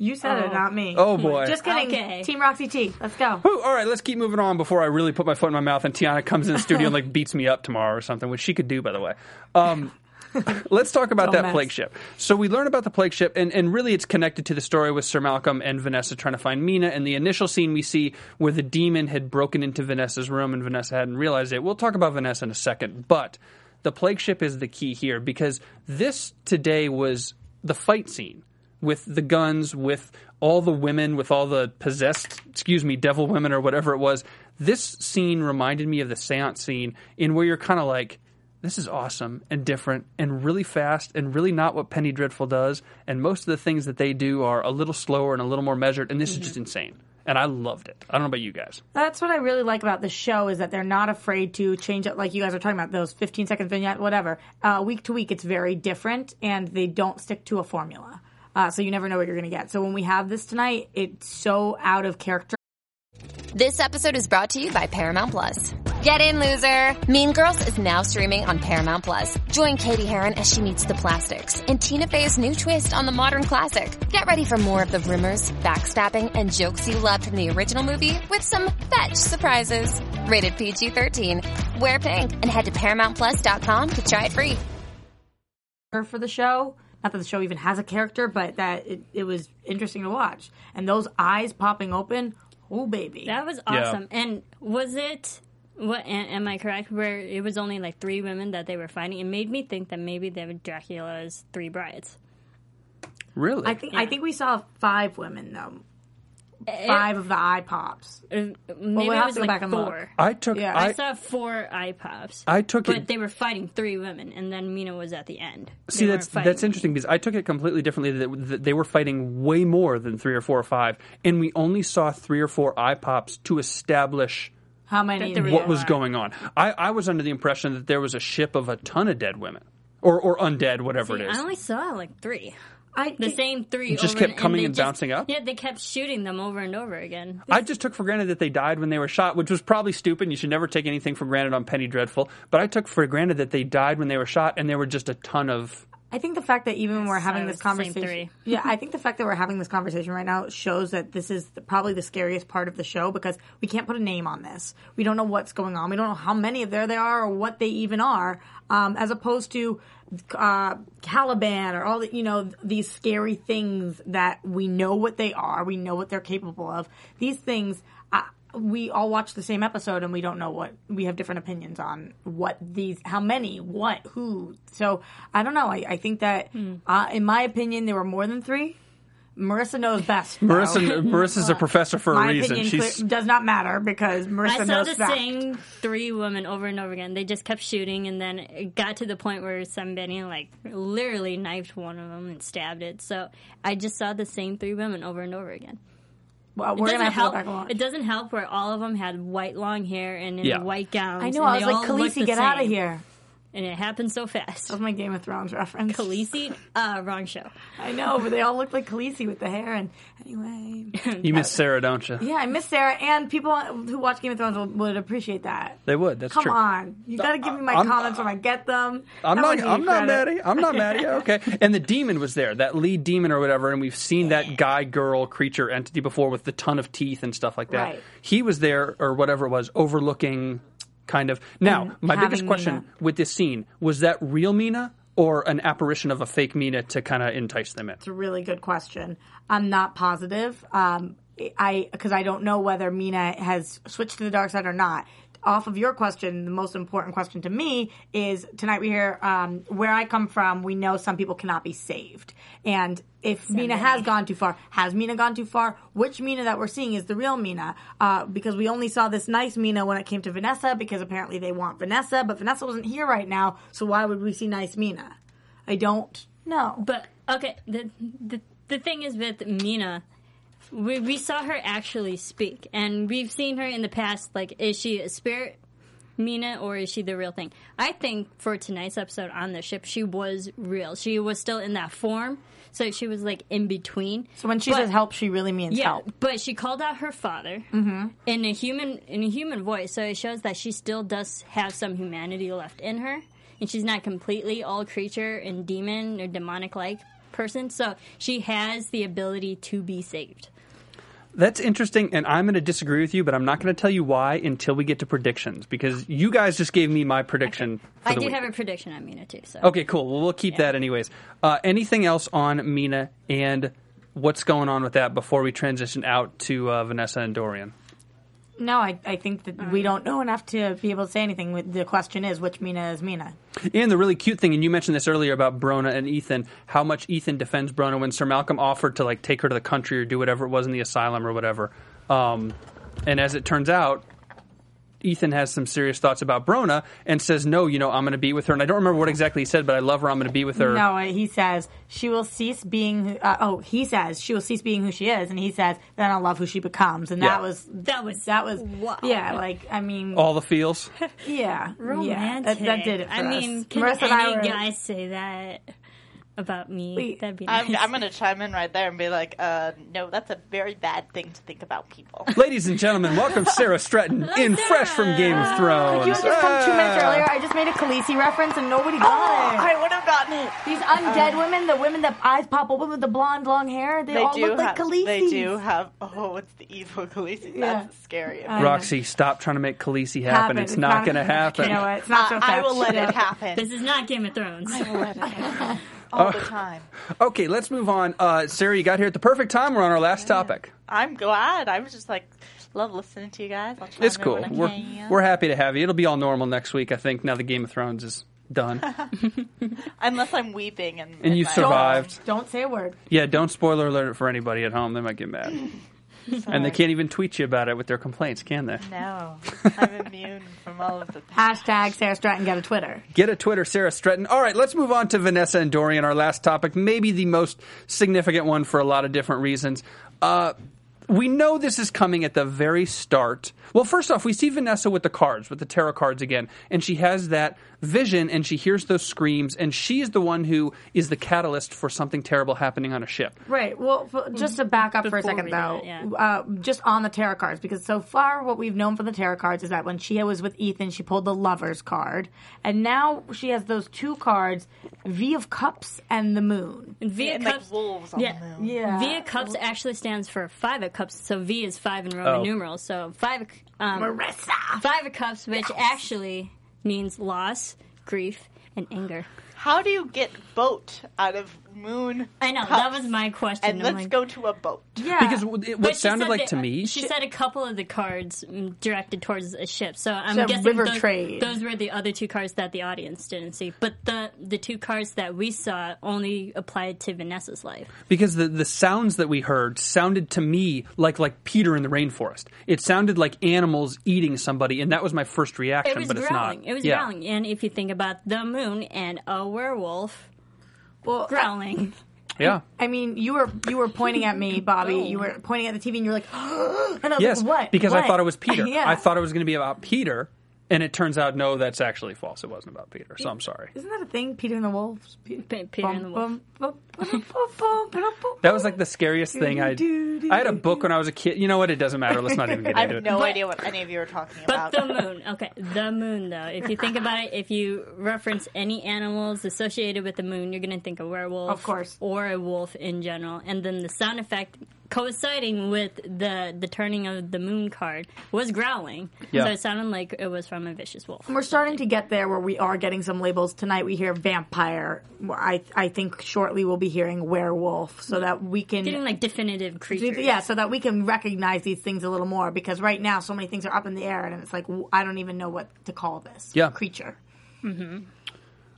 Speaker 5: You said it,
Speaker 6: Oh.
Speaker 5: not me.
Speaker 3: Oh, boy.
Speaker 5: Just kidding.
Speaker 6: Okay.
Speaker 5: Team Roxy T. Let's go.
Speaker 3: Whew, all right, let's keep moving on before I really put my foot in my mouth and Tiana comes in the studio and like <laughs> beats me up tomorrow or something, which she could do, by the way. Um, <laughs> let's talk about
Speaker 5: Don't
Speaker 3: that
Speaker 5: mess.
Speaker 3: plague ship. So we learn about the plague ship, and, and really it's connected to the story with Sir Malcolm and Vanessa trying to find Mina. And the initial scene we see where the demon had broken into Vanessa's room and Vanessa hadn't realized it. We'll talk about Vanessa in a second, but the plague ship is the key here because this today was the fight scene with the guns, with all the women, with all the possessed, excuse me, devil women or whatever it was. This scene reminded me of the seance scene in where you're kind of like, this is awesome and different and really fast and really not what Penny Dreadful does. And most of the things that they do are a little slower and a little more measured. And this is just insane. And I loved it. I don't know about you guys.
Speaker 5: That's what I really like about the show is that they're not afraid to change it, like you guys are talking about those 15 second vignette, whatever. Uh, week to week, it's very different, and they don't stick to a formula. Uh, so you never know what you're going to get. So when we have this tonight, it's so out of character.
Speaker 7: This episode is brought to you by Paramount Plus. Get in, loser! Mean Girls is now streaming on Paramount Plus. Join Cady Heron as she meets the plastics in Tina Fey's new twist on the modern classic. Get ready for more of the rumors, backstabbing, and jokes you loved from the original movie with some fetch surprises. Rated PG-13. Wear pink and head to ParamountPlus.com to try it free.
Speaker 5: for the show. Not that the show even has a character, but that it, it was interesting to watch. And those eyes popping open, oh baby.
Speaker 6: That was
Speaker 3: Yeah.
Speaker 6: awesome. And was it? What am I correct? Where it was only like three women that they were fighting. It made me think that maybe they were Dracula's three brides.
Speaker 3: Really?
Speaker 5: I think I think we saw five women though. Five of the eye pops.
Speaker 6: Maybe
Speaker 5: we'll
Speaker 6: it
Speaker 5: have
Speaker 6: was
Speaker 5: to go
Speaker 6: like
Speaker 5: back and look.
Speaker 6: four.
Speaker 3: I took.
Speaker 5: Yeah.
Speaker 6: I,
Speaker 3: I,
Speaker 6: saw four eye pops.
Speaker 3: I took
Speaker 6: but
Speaker 3: it.
Speaker 6: they were fighting three women, and then Mina was at the end.
Speaker 3: See,
Speaker 6: They
Speaker 3: that's that's interesting because I took it completely differently. That, that they were fighting way more than three or four or five, and we only saw three or four eye pops to establish
Speaker 5: How many?
Speaker 6: That there
Speaker 3: what was
Speaker 6: are.
Speaker 3: going on. I, I was under the impression that there was a ship of a ton of dead women, or or undead, whatever
Speaker 6: See,
Speaker 3: it is.
Speaker 6: I only saw like three.
Speaker 5: I
Speaker 6: The same three.
Speaker 3: Just
Speaker 6: over
Speaker 3: kept coming
Speaker 6: they
Speaker 3: and
Speaker 6: just-
Speaker 3: bouncing up?
Speaker 6: Yeah, they kept shooting them over and over again.
Speaker 3: I just took for granted that they died when they were shot, which was probably stupid. You should never take anything for granted on Penny Dreadful. But I took for granted that they died when they were shot, and there were just a ton of
Speaker 5: I think the fact that even when we're having
Speaker 6: it
Speaker 5: this
Speaker 6: was the same
Speaker 5: conversation,
Speaker 6: three. <laughs>
Speaker 5: yeah, I think the fact that we're having this conversation right now shows that this is the, probably the scariest part of the show because we can't put a name on this. We don't know what's going on. We don't know how many of there they are or what they even are, um, as opposed to uh, Caliban or all the you know these scary things that we know what they are. We know what they're capable of. These things. Uh, we all watch the same episode and we don't know what we have different opinions on what these how many what who so i don't know i, I think that
Speaker 6: Hmm.
Speaker 5: uh, in my opinion there were more than three marissa knows best though.
Speaker 3: Marissa, <laughs> Marissa's a professor for a reason.
Speaker 5: opinion
Speaker 3: She's
Speaker 5: clear, does not matter because marissa knows best.
Speaker 6: I saw
Speaker 5: knows
Speaker 6: the
Speaker 5: best.
Speaker 6: same three women over and over again. They just kept shooting, and then it got to the point where somebody like literally knifed one of them and stabbed it. So I just saw the same three women over and over again.
Speaker 5: well,
Speaker 6: It
Speaker 5: we're gonna
Speaker 6: doesn't
Speaker 5: have go
Speaker 6: help.
Speaker 5: back.
Speaker 6: It doesn't help where all of them had white long hair and in
Speaker 3: Yeah.
Speaker 6: white gowns.
Speaker 5: i know i was like khaleesi get out of here
Speaker 6: And it happened so fast.
Speaker 5: that was my game of thrones reference
Speaker 6: Khaleesi? <laughs> Uh, wrong show.
Speaker 5: i know but they all look like khaleesi with the hair and anyway <laughs>
Speaker 3: you miss Sarah, don't you?
Speaker 5: yeah i miss sarah and people who watch game of thrones would, would appreciate that
Speaker 3: They would. That's
Speaker 5: Come
Speaker 3: true.
Speaker 5: on, you got to give me my
Speaker 3: I'm-
Speaker 5: comments when I get them.
Speaker 3: I'm
Speaker 5: That
Speaker 3: not.
Speaker 5: would
Speaker 3: I'm not mad at you. I'm not mad at you. Okay. <laughs> And the demon was there, that lead demon or whatever, and we've seen that guy, girl, creature entity before with the ton of teeth and stuff like that.
Speaker 5: Right.
Speaker 3: He was there or whatever it was, overlooking kind of. Now,
Speaker 5: And
Speaker 3: my biggest question
Speaker 5: Mina.
Speaker 3: with this scene was that real Mina or an apparition of a fake Mina to kind of entice them in.
Speaker 5: It's a really good question. I'm not positive. Um, I because I don't know whether Mina has switched to the dark side or not. Off of your question, the most important question to me is tonight we hear um, where I come from. We know some people cannot be saved, and if Mina has gone too far, has Mina gone too far? Which Mina that we're seeing is the real Mina? Uh, because we only saw this nice Mina when it came to Vanessa, because apparently they want Vanessa, but Vanessa wasn't here right now, so why would we see nice Mina? I don't know.
Speaker 6: But okay, the the the thing is with Mina, we we saw her actually speak, and we've seen her in the past. Like, is she a spirit? Mina, or is she the real thing? I think for tonight's episode on the ship, she was real. She was still in that form, so she was like in between.
Speaker 5: So when she
Speaker 6: But-
Speaker 5: says help, she really means
Speaker 6: yeah,
Speaker 5: help.
Speaker 6: but she called out her father mm-hmm. in a human in a human voice, so it shows that she still does have some humanity left in her, and she's not completely all creature and demon or demonic like person. So she has the ability to be saved.
Speaker 3: That's interesting, and I'm going to disagree with you, but I'm not going to tell you why until we get to predictions because you guys just gave me my prediction. For
Speaker 6: I do
Speaker 3: week.
Speaker 6: have a prediction on Mina too. So
Speaker 3: Okay, cool. Well, we'll keep that anyways. Uh, anything else on Mina and what's going on with that before we transition out to uh, Vanessa and Dorian?
Speaker 5: No, I, I think that we don't know enough to be able to say anything. The question is, which Mina is Mina?
Speaker 3: And the really cute thing, and you mentioned this earlier about Brona and Ethan, how much Ethan defends Brona when Sir Malcolm offered to like take her to the country or do whatever it was in the asylum or whatever. Um, and as it turns out, Ethan has some serious thoughts about Brona and says, "No, you know, I'm going to be with her." And I don't remember what exactly he said, but I love her. I'm going to be with her.
Speaker 5: No, he says she will cease being. Uh, oh, he says she will cease being who she is, and he says then I'll love who she becomes, and
Speaker 3: Yeah.
Speaker 5: that was
Speaker 6: that was
Speaker 5: that was
Speaker 6: wow.
Speaker 5: yeah. Like I mean,
Speaker 3: All the feels. <laughs>
Speaker 5: yeah,
Speaker 6: romantic.
Speaker 5: yeah. That, that did it. For
Speaker 6: I mean, can
Speaker 5: Marissa and I
Speaker 6: any
Speaker 5: were,
Speaker 6: guy say that about me?
Speaker 5: Wait,
Speaker 6: That'd be nice.
Speaker 8: I'm, I'm going to chime in right there and be like, uh, no, that's a very bad thing to think about people. <laughs>
Speaker 3: Ladies and gentlemen, welcome Sarah Stratton in fresh from Game of Thrones.
Speaker 5: you had just come two minutes
Speaker 3: Ah.
Speaker 5: earlier. I just made a Khaleesi reference, and nobody got
Speaker 8: Oh,
Speaker 5: it.
Speaker 8: I would have gotten it.
Speaker 5: These undead women, the women that eyes pop open with the blonde long hair, they,
Speaker 8: They
Speaker 5: all
Speaker 8: do
Speaker 5: look like
Speaker 8: have.
Speaker 5: Khaleesi's.
Speaker 8: They do have. Oh, it's the evil Khaleesi.
Speaker 5: Yeah.
Speaker 8: That's scary.
Speaker 5: I know.
Speaker 3: Roxy, stop trying to make Khaleesi happen.
Speaker 5: Happen.
Speaker 3: It's,
Speaker 5: It's
Speaker 3: not
Speaker 5: not-
Speaker 3: going to happen.
Speaker 5: You know what? It's not so
Speaker 8: I, I will let it <laughs> happen
Speaker 6: This is not Game of Thrones.
Speaker 8: I will let it happen <laughs> all the time. <laughs>
Speaker 3: Okay, let's move on. Uh, Sarah, you got here at the perfect time. We're on our last topic.
Speaker 8: I'm glad. I was just like, love listening to you guys. I'll
Speaker 3: It's cool. We're we're happy to have you. It'll be all normal next week, I think. Now the Game of Thrones is done, <laughs>
Speaker 8: Unless I'm weeping and
Speaker 3: and you
Speaker 8: my-
Speaker 3: survived.
Speaker 5: Don't say a word.
Speaker 3: Yeah, don't spoiler alert it for anybody at home. They might get mad, <laughs> and they can't even tweet you about it with their complaints, can they?
Speaker 8: No, <laughs> I'm immune from all of the.
Speaker 5: Hashtag Sarah Stratton got a Twitter.
Speaker 3: Get a Twitter, Sarah Stratton. All right, let's move on to Vanessa and Dorian, our last topic, maybe the most significant one for a lot of different reasons. Uh, we know this is coming at the very start. Well, first off, we see Vanessa with the cards, with the tarot cards again, and she has that vision and she hears those screams, and she's the one who is the catalyst for something terrible happening on a ship.
Speaker 5: Right. Well, f- just to back up for a second, though,
Speaker 6: that, yeah.
Speaker 5: uh, just on the tarot cards, because so far what we've known from the tarot cards is that when she was with Ethan, she pulled the Lovers card, and now she has those two cards, V of Cups and the Moon.
Speaker 6: And V of
Speaker 8: And, like,
Speaker 6: Cups.
Speaker 8: wolves on
Speaker 6: yeah,
Speaker 8: the moon.
Speaker 5: Yeah.
Speaker 6: V of Cups actually stands for Five of Cups. So V is five in Roman
Speaker 3: Oh.
Speaker 6: numerals. So five. Um,
Speaker 5: Marissa.
Speaker 6: Five of Cups, which actually means loss, grief, and anger.
Speaker 8: How do you get boat out of moon?
Speaker 6: I know
Speaker 8: cups?
Speaker 6: that was my question.
Speaker 8: And
Speaker 6: I'm
Speaker 8: let's
Speaker 6: like-
Speaker 8: go to a boat.
Speaker 5: Yeah.
Speaker 3: Because it- what
Speaker 6: she
Speaker 3: sounded like
Speaker 6: that-
Speaker 3: to me,
Speaker 6: she said a couple of the cards mm, directed towards a ship. So I'm
Speaker 5: So
Speaker 6: guessing
Speaker 5: river
Speaker 6: those,
Speaker 5: trade.
Speaker 6: those were the other two cards that the audience didn't see. But the the two cards that we saw only applied to Vanessa's life.
Speaker 3: because the, the sounds that we heard sounded to me like like Peter in the rainforest. It sounded like animals eating somebody, and that was my first reaction.
Speaker 6: It was
Speaker 3: but it's
Speaker 6: growling.
Speaker 3: not.
Speaker 6: It was
Speaker 3: yeah.
Speaker 6: growling. And if you think about the moon and a werewolf
Speaker 5: well,
Speaker 6: growling,
Speaker 3: Yeah.
Speaker 5: I mean, you were you were pointing at me, Bobby. Oh. You were pointing at the TV, and you were like, <gasps> and I was
Speaker 3: Yes,
Speaker 5: like, what?
Speaker 3: because I thought it was Peter. <laughs>
Speaker 5: yeah.
Speaker 3: I thought it was going to be about Peter, and it turns out no, that's actually false. It wasn't about Peter. So I'm sorry.
Speaker 5: Isn't that a thing? Peter and the Wolves. Peter,
Speaker 6: Pe- Peter and the Wolf.
Speaker 3: That was like the scariest thing I. I had a book when I was a kid. You know what? It doesn't matter. Let's not even get
Speaker 8: I
Speaker 3: into
Speaker 8: have
Speaker 3: it.
Speaker 8: no idea what any of you are talking
Speaker 6: But
Speaker 8: about.
Speaker 6: the moon, okay, the moon though. If you think about it, if you reference any animals associated with the moon, you're going to think a werewolf,
Speaker 5: Of course.
Speaker 6: or a wolf in general. And then the sound effect coinciding with the the turning of the moon card was growling.
Speaker 3: Yeah.
Speaker 6: So it sounded like it was from a vicious wolf.
Speaker 5: We're starting to get there where we are getting some labels. Tonight we hear vampire. I I think shortly we'll be hearing werewolf so that we can
Speaker 6: Getting like definitive creatures.
Speaker 5: yeah, so that we can recognize these things a little more because right now so many things are up in the air and it's like I don't even know what to call this
Speaker 3: Yeah.
Speaker 5: creature. Mm-hmm.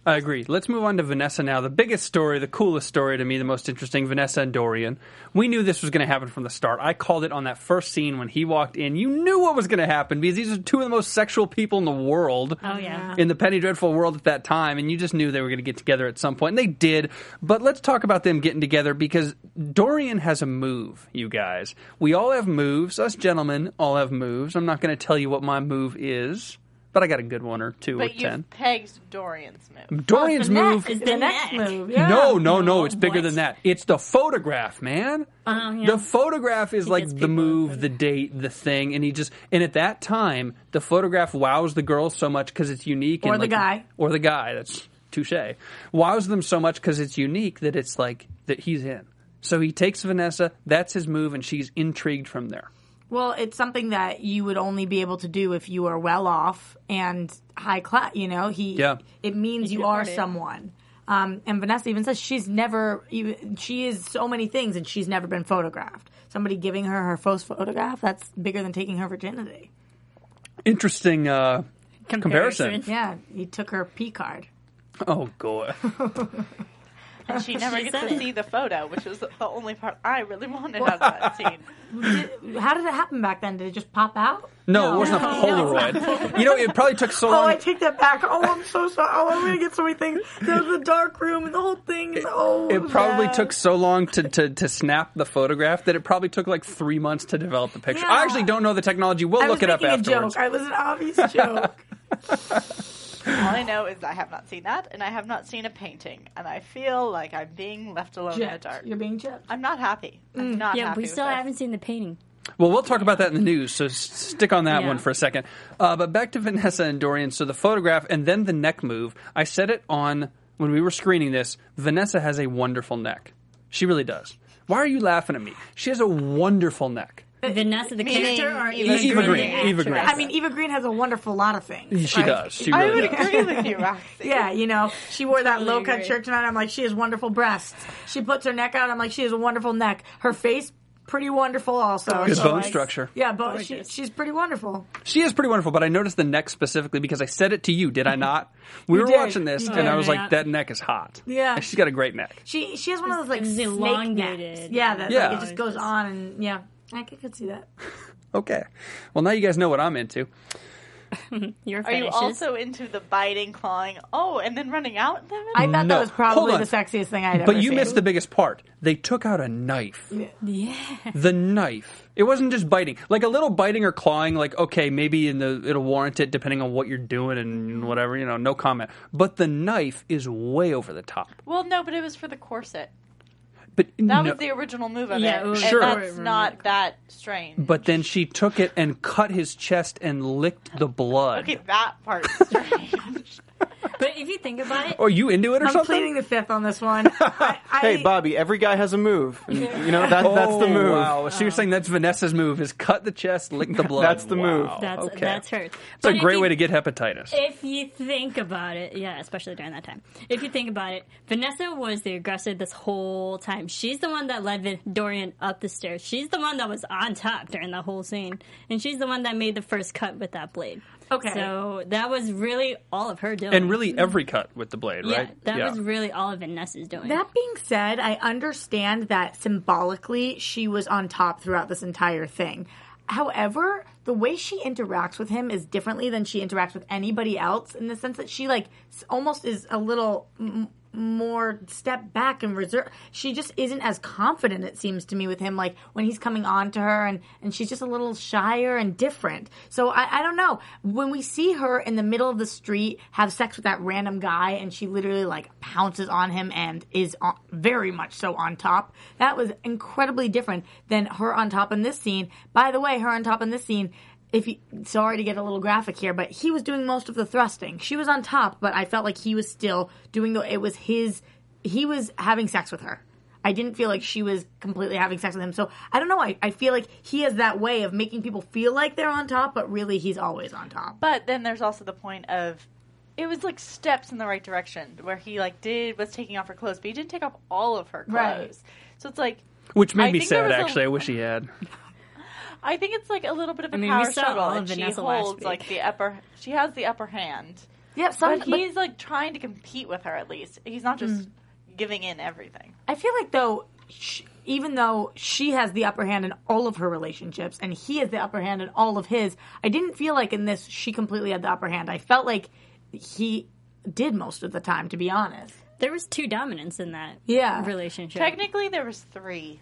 Speaker 3: I agree. Let's move on to Vanessa now. The biggest story, the coolest story to me, the most interesting Vanessa and Dorian. We knew this was going to happen from the start. I called it on that first scene when he walked in. You knew what was going to happen because these are two of the most sexual people in the world.
Speaker 6: Oh yeah.
Speaker 3: in the Penny Dreadful world at that time, and you just knew they were going to get together at some point, and they did. But let's talk about them getting together because Dorian has a move, you guys. We all have moves. Us gentlemen all have moves. I'm not going to tell you what my move is, but I got a good one or two or
Speaker 8: but you
Speaker 3: ten.
Speaker 8: pegged Dorian's move.
Speaker 3: Dorian's oh,
Speaker 5: the
Speaker 3: move.
Speaker 5: neck,
Speaker 6: Is
Speaker 5: the,
Speaker 6: the
Speaker 5: next
Speaker 6: neck.
Speaker 5: move. Yeah.
Speaker 3: No, no, no,
Speaker 6: No,
Speaker 3: It's bigger
Speaker 6: what?
Speaker 3: than that. It's the photograph, man.
Speaker 6: Oh, yeah.
Speaker 3: The photograph is
Speaker 6: He
Speaker 3: like the move, the date, the thing, and he just and at that time the photograph wows the girls so much because it's unique.
Speaker 5: Or
Speaker 3: and
Speaker 5: the
Speaker 3: like,
Speaker 5: guy.
Speaker 3: or the guy. That's touche. Wows them so much because it's unique that it's like that he's in. So he takes Vanessa. That's his move, and she's intrigued from there.
Speaker 5: Well, it's something that you would only be able to do if you are well off and high class. You know, he.
Speaker 3: Yeah.
Speaker 5: It means
Speaker 6: If
Speaker 5: you
Speaker 6: you
Speaker 5: are
Speaker 6: it.
Speaker 5: someone. Um, and Vanessa even says she's never even she is so many things and she's never been photographed. Somebody giving her her first photograph that's bigger than taking her virginity.
Speaker 3: Interesting uh, comparison.
Speaker 5: Yeah, he took her P card.
Speaker 3: Oh god. <laughs>
Speaker 8: And she <laughs> never
Speaker 6: She
Speaker 8: gets
Speaker 6: said
Speaker 8: to
Speaker 6: it.
Speaker 8: see the photo, which was the only part I really wanted out of that scene. <laughs>
Speaker 5: Did, how did it happen back then? Did it just pop out?
Speaker 3: No, it wasn't a Polaroid. <laughs> you know, it probably took so long.
Speaker 5: Oh,
Speaker 3: long.
Speaker 5: I take that back. Oh, I'm so sorry. Oh, I'm gonna get so many things. There was a dark room and the whole thing. Is, oh,
Speaker 3: it probably
Speaker 5: bad.
Speaker 3: took so long to, to, to snap the photograph that it probably took like three months to develop the picture.
Speaker 5: Yeah.
Speaker 3: I actually don't know the technology. We'll
Speaker 5: I
Speaker 3: look
Speaker 5: was
Speaker 3: it up
Speaker 5: making
Speaker 3: afterwards.
Speaker 5: a joke. I was an obvious joke.
Speaker 8: All I know is I have not seen that, and I have not seen a painting, and I feel like I'm being left alone in the dark.
Speaker 5: You're being chipped.
Speaker 8: I'm not happy. I'm not
Speaker 6: Yeah,
Speaker 8: happy.
Speaker 6: we
Speaker 8: with
Speaker 6: still
Speaker 8: this.
Speaker 6: haven't seen the painting.
Speaker 3: Well, we'll talk about that in the news, so s- stick on that
Speaker 6: Yeah.
Speaker 3: one for a second. Uh, but back to Vanessa and Dorian. So the photograph and then the neck move. I said it on when we were screening this. Vanessa has a wonderful neck. She really does. Why are you laughing at me? She has a wonderful neck.
Speaker 6: Vanessa, the
Speaker 8: Meaning
Speaker 6: character, or
Speaker 8: Eva
Speaker 6: Eva,
Speaker 3: Eva
Speaker 6: Green,
Speaker 3: Green,
Speaker 6: the
Speaker 3: Eva Green.
Speaker 5: I mean, Eva Green has a wonderful lot of things.
Speaker 3: She
Speaker 5: right?
Speaker 3: does. She
Speaker 8: I would
Speaker 3: does.
Speaker 8: agree with you, <laughs> Roxy.
Speaker 5: Yeah, you know, she wore that
Speaker 6: Totally
Speaker 5: low cut shirt tonight. I'm like, she has wonderful breasts. She puts her neck out. I'm like, she has a wonderful neck. Her face, pretty wonderful also.
Speaker 3: Good
Speaker 5: So,
Speaker 3: bone
Speaker 5: like,
Speaker 3: structure.
Speaker 5: Yeah, but she, she's pretty wonderful.
Speaker 3: She is pretty wonderful, but I noticed the neck specifically because I said it to you, did I not? <laughs> We
Speaker 5: You
Speaker 3: were
Speaker 5: did.
Speaker 3: watching this,
Speaker 5: You
Speaker 3: and I
Speaker 6: did.
Speaker 3: was
Speaker 6: Yeah.
Speaker 3: like, that neck is hot.
Speaker 5: Yeah.
Speaker 3: And she's got a great neck.
Speaker 5: She she has one of those like
Speaker 6: It's
Speaker 5: snake
Speaker 6: elongated.
Speaker 5: necks. Yeah, that
Speaker 3: Yeah.
Speaker 5: Like, it just goes on and yeah, I could, could see that. <laughs>
Speaker 3: Okay. Well, now you guys know what I'm into. <laughs>
Speaker 6: Your
Speaker 8: Are you
Speaker 6: fetishes.
Speaker 8: also into the biting, clawing? Oh, and then running out in them?
Speaker 5: I thought
Speaker 3: No.
Speaker 5: that was probably
Speaker 3: Hold
Speaker 5: the
Speaker 3: on.
Speaker 5: sexiest thing I'd ever
Speaker 3: But you
Speaker 5: seen.
Speaker 3: missed the biggest part. They took out a knife.
Speaker 6: Yeah.
Speaker 3: The knife. It wasn't just biting. Like a little biting or clawing, like, okay, maybe in the it'll warrant it depending on what you're doing and whatever, you know, no comment. But the knife is way over the top.
Speaker 8: Well, no, but it was for the corset.
Speaker 3: But
Speaker 8: That
Speaker 3: no,
Speaker 8: was the original move of
Speaker 6: Yeah,
Speaker 8: it.
Speaker 6: it was
Speaker 8: and
Speaker 3: Sure.
Speaker 8: that's not that strange.
Speaker 3: but then she took it and cut his chest and licked the blood.
Speaker 8: Okay, that part's strange. <laughs>
Speaker 6: But if you think about it,
Speaker 3: Are you into it or
Speaker 5: I'm
Speaker 3: something?
Speaker 5: pleading the fifth on this one. <laughs> I, I,
Speaker 9: Hey, Bobby, every guy has a move. And, you know, that, that's the
Speaker 3: Oh,
Speaker 9: move.
Speaker 3: Wow. So you're saying that's Vanessa's move is cut the chest, lick the blood.
Speaker 9: That's the move.
Speaker 6: That's
Speaker 3: okay.
Speaker 6: that's hers.
Speaker 3: It's a great
Speaker 6: you-
Speaker 3: way to get hepatitis.
Speaker 6: If you think about it, yeah, especially during that time. If you think about it, Vanessa was the aggressor this whole time. She's the one that led Vin- Dorian up the stairs. She's the one that was on top during the whole scene, and she's the one that made the first cut with that blade.
Speaker 5: Okay.
Speaker 6: so that was really all of her doing.
Speaker 3: and really every cut with the blade,
Speaker 6: yeah,
Speaker 3: right?
Speaker 6: that was really all of Vanessa's doing.
Speaker 5: That being said, I understand that symbolically she was on top throughout this entire thing. However, the way she interacts with him is differently than she interacts with anybody else in the sense that she like almost is a little m- more step back and reserve. She just isn't as confident it seems to me with him like when he's coming on to her and and she's just a little shyer and different. So I, I don't know. When we see her in the middle of the street have sex with that random guy and she literally like pounces on him and is on, very much so on top, that was incredibly different than her on top in this scene. By the way, her on top in this scene if you, sorry to get a little graphic here, but he was doing most of the thrusting. She was on top, but I felt like he was still doing the. It was his. He was having sex with her. I didn't feel like she was completely having sex with him. So I don't know. I, I feel like he has that way of making people feel like they're on top, but really he's always on top.
Speaker 8: But then there's also the point of it was like steps in the right direction where he like did was taking off her clothes, but he didn't take off all of her clothes.
Speaker 5: Right.
Speaker 8: So it's like
Speaker 3: Which made
Speaker 8: I
Speaker 3: me sad, actually. I wish he had.
Speaker 8: I think it's like a little bit of a
Speaker 6: I mean, we
Speaker 8: power
Speaker 6: saw
Speaker 8: struggle,
Speaker 6: all of
Speaker 8: and she
Speaker 6: Vanessa last
Speaker 8: holds
Speaker 6: week.
Speaker 8: like the upper. She has the upper hand.
Speaker 5: Yeah, some,
Speaker 8: but
Speaker 5: but
Speaker 8: he's like trying to compete with her at least. He's not just mm. giving in everything.
Speaker 5: I feel like though, sh even though she has the upper hand in all of her relationships and he has the upper hand in all of his, I didn't feel like in this she completely had the upper hand. I felt like he did most of the time, to be honest.
Speaker 6: there was two dominants in that
Speaker 5: Yeah.
Speaker 6: relationship.
Speaker 8: Technically, there was three.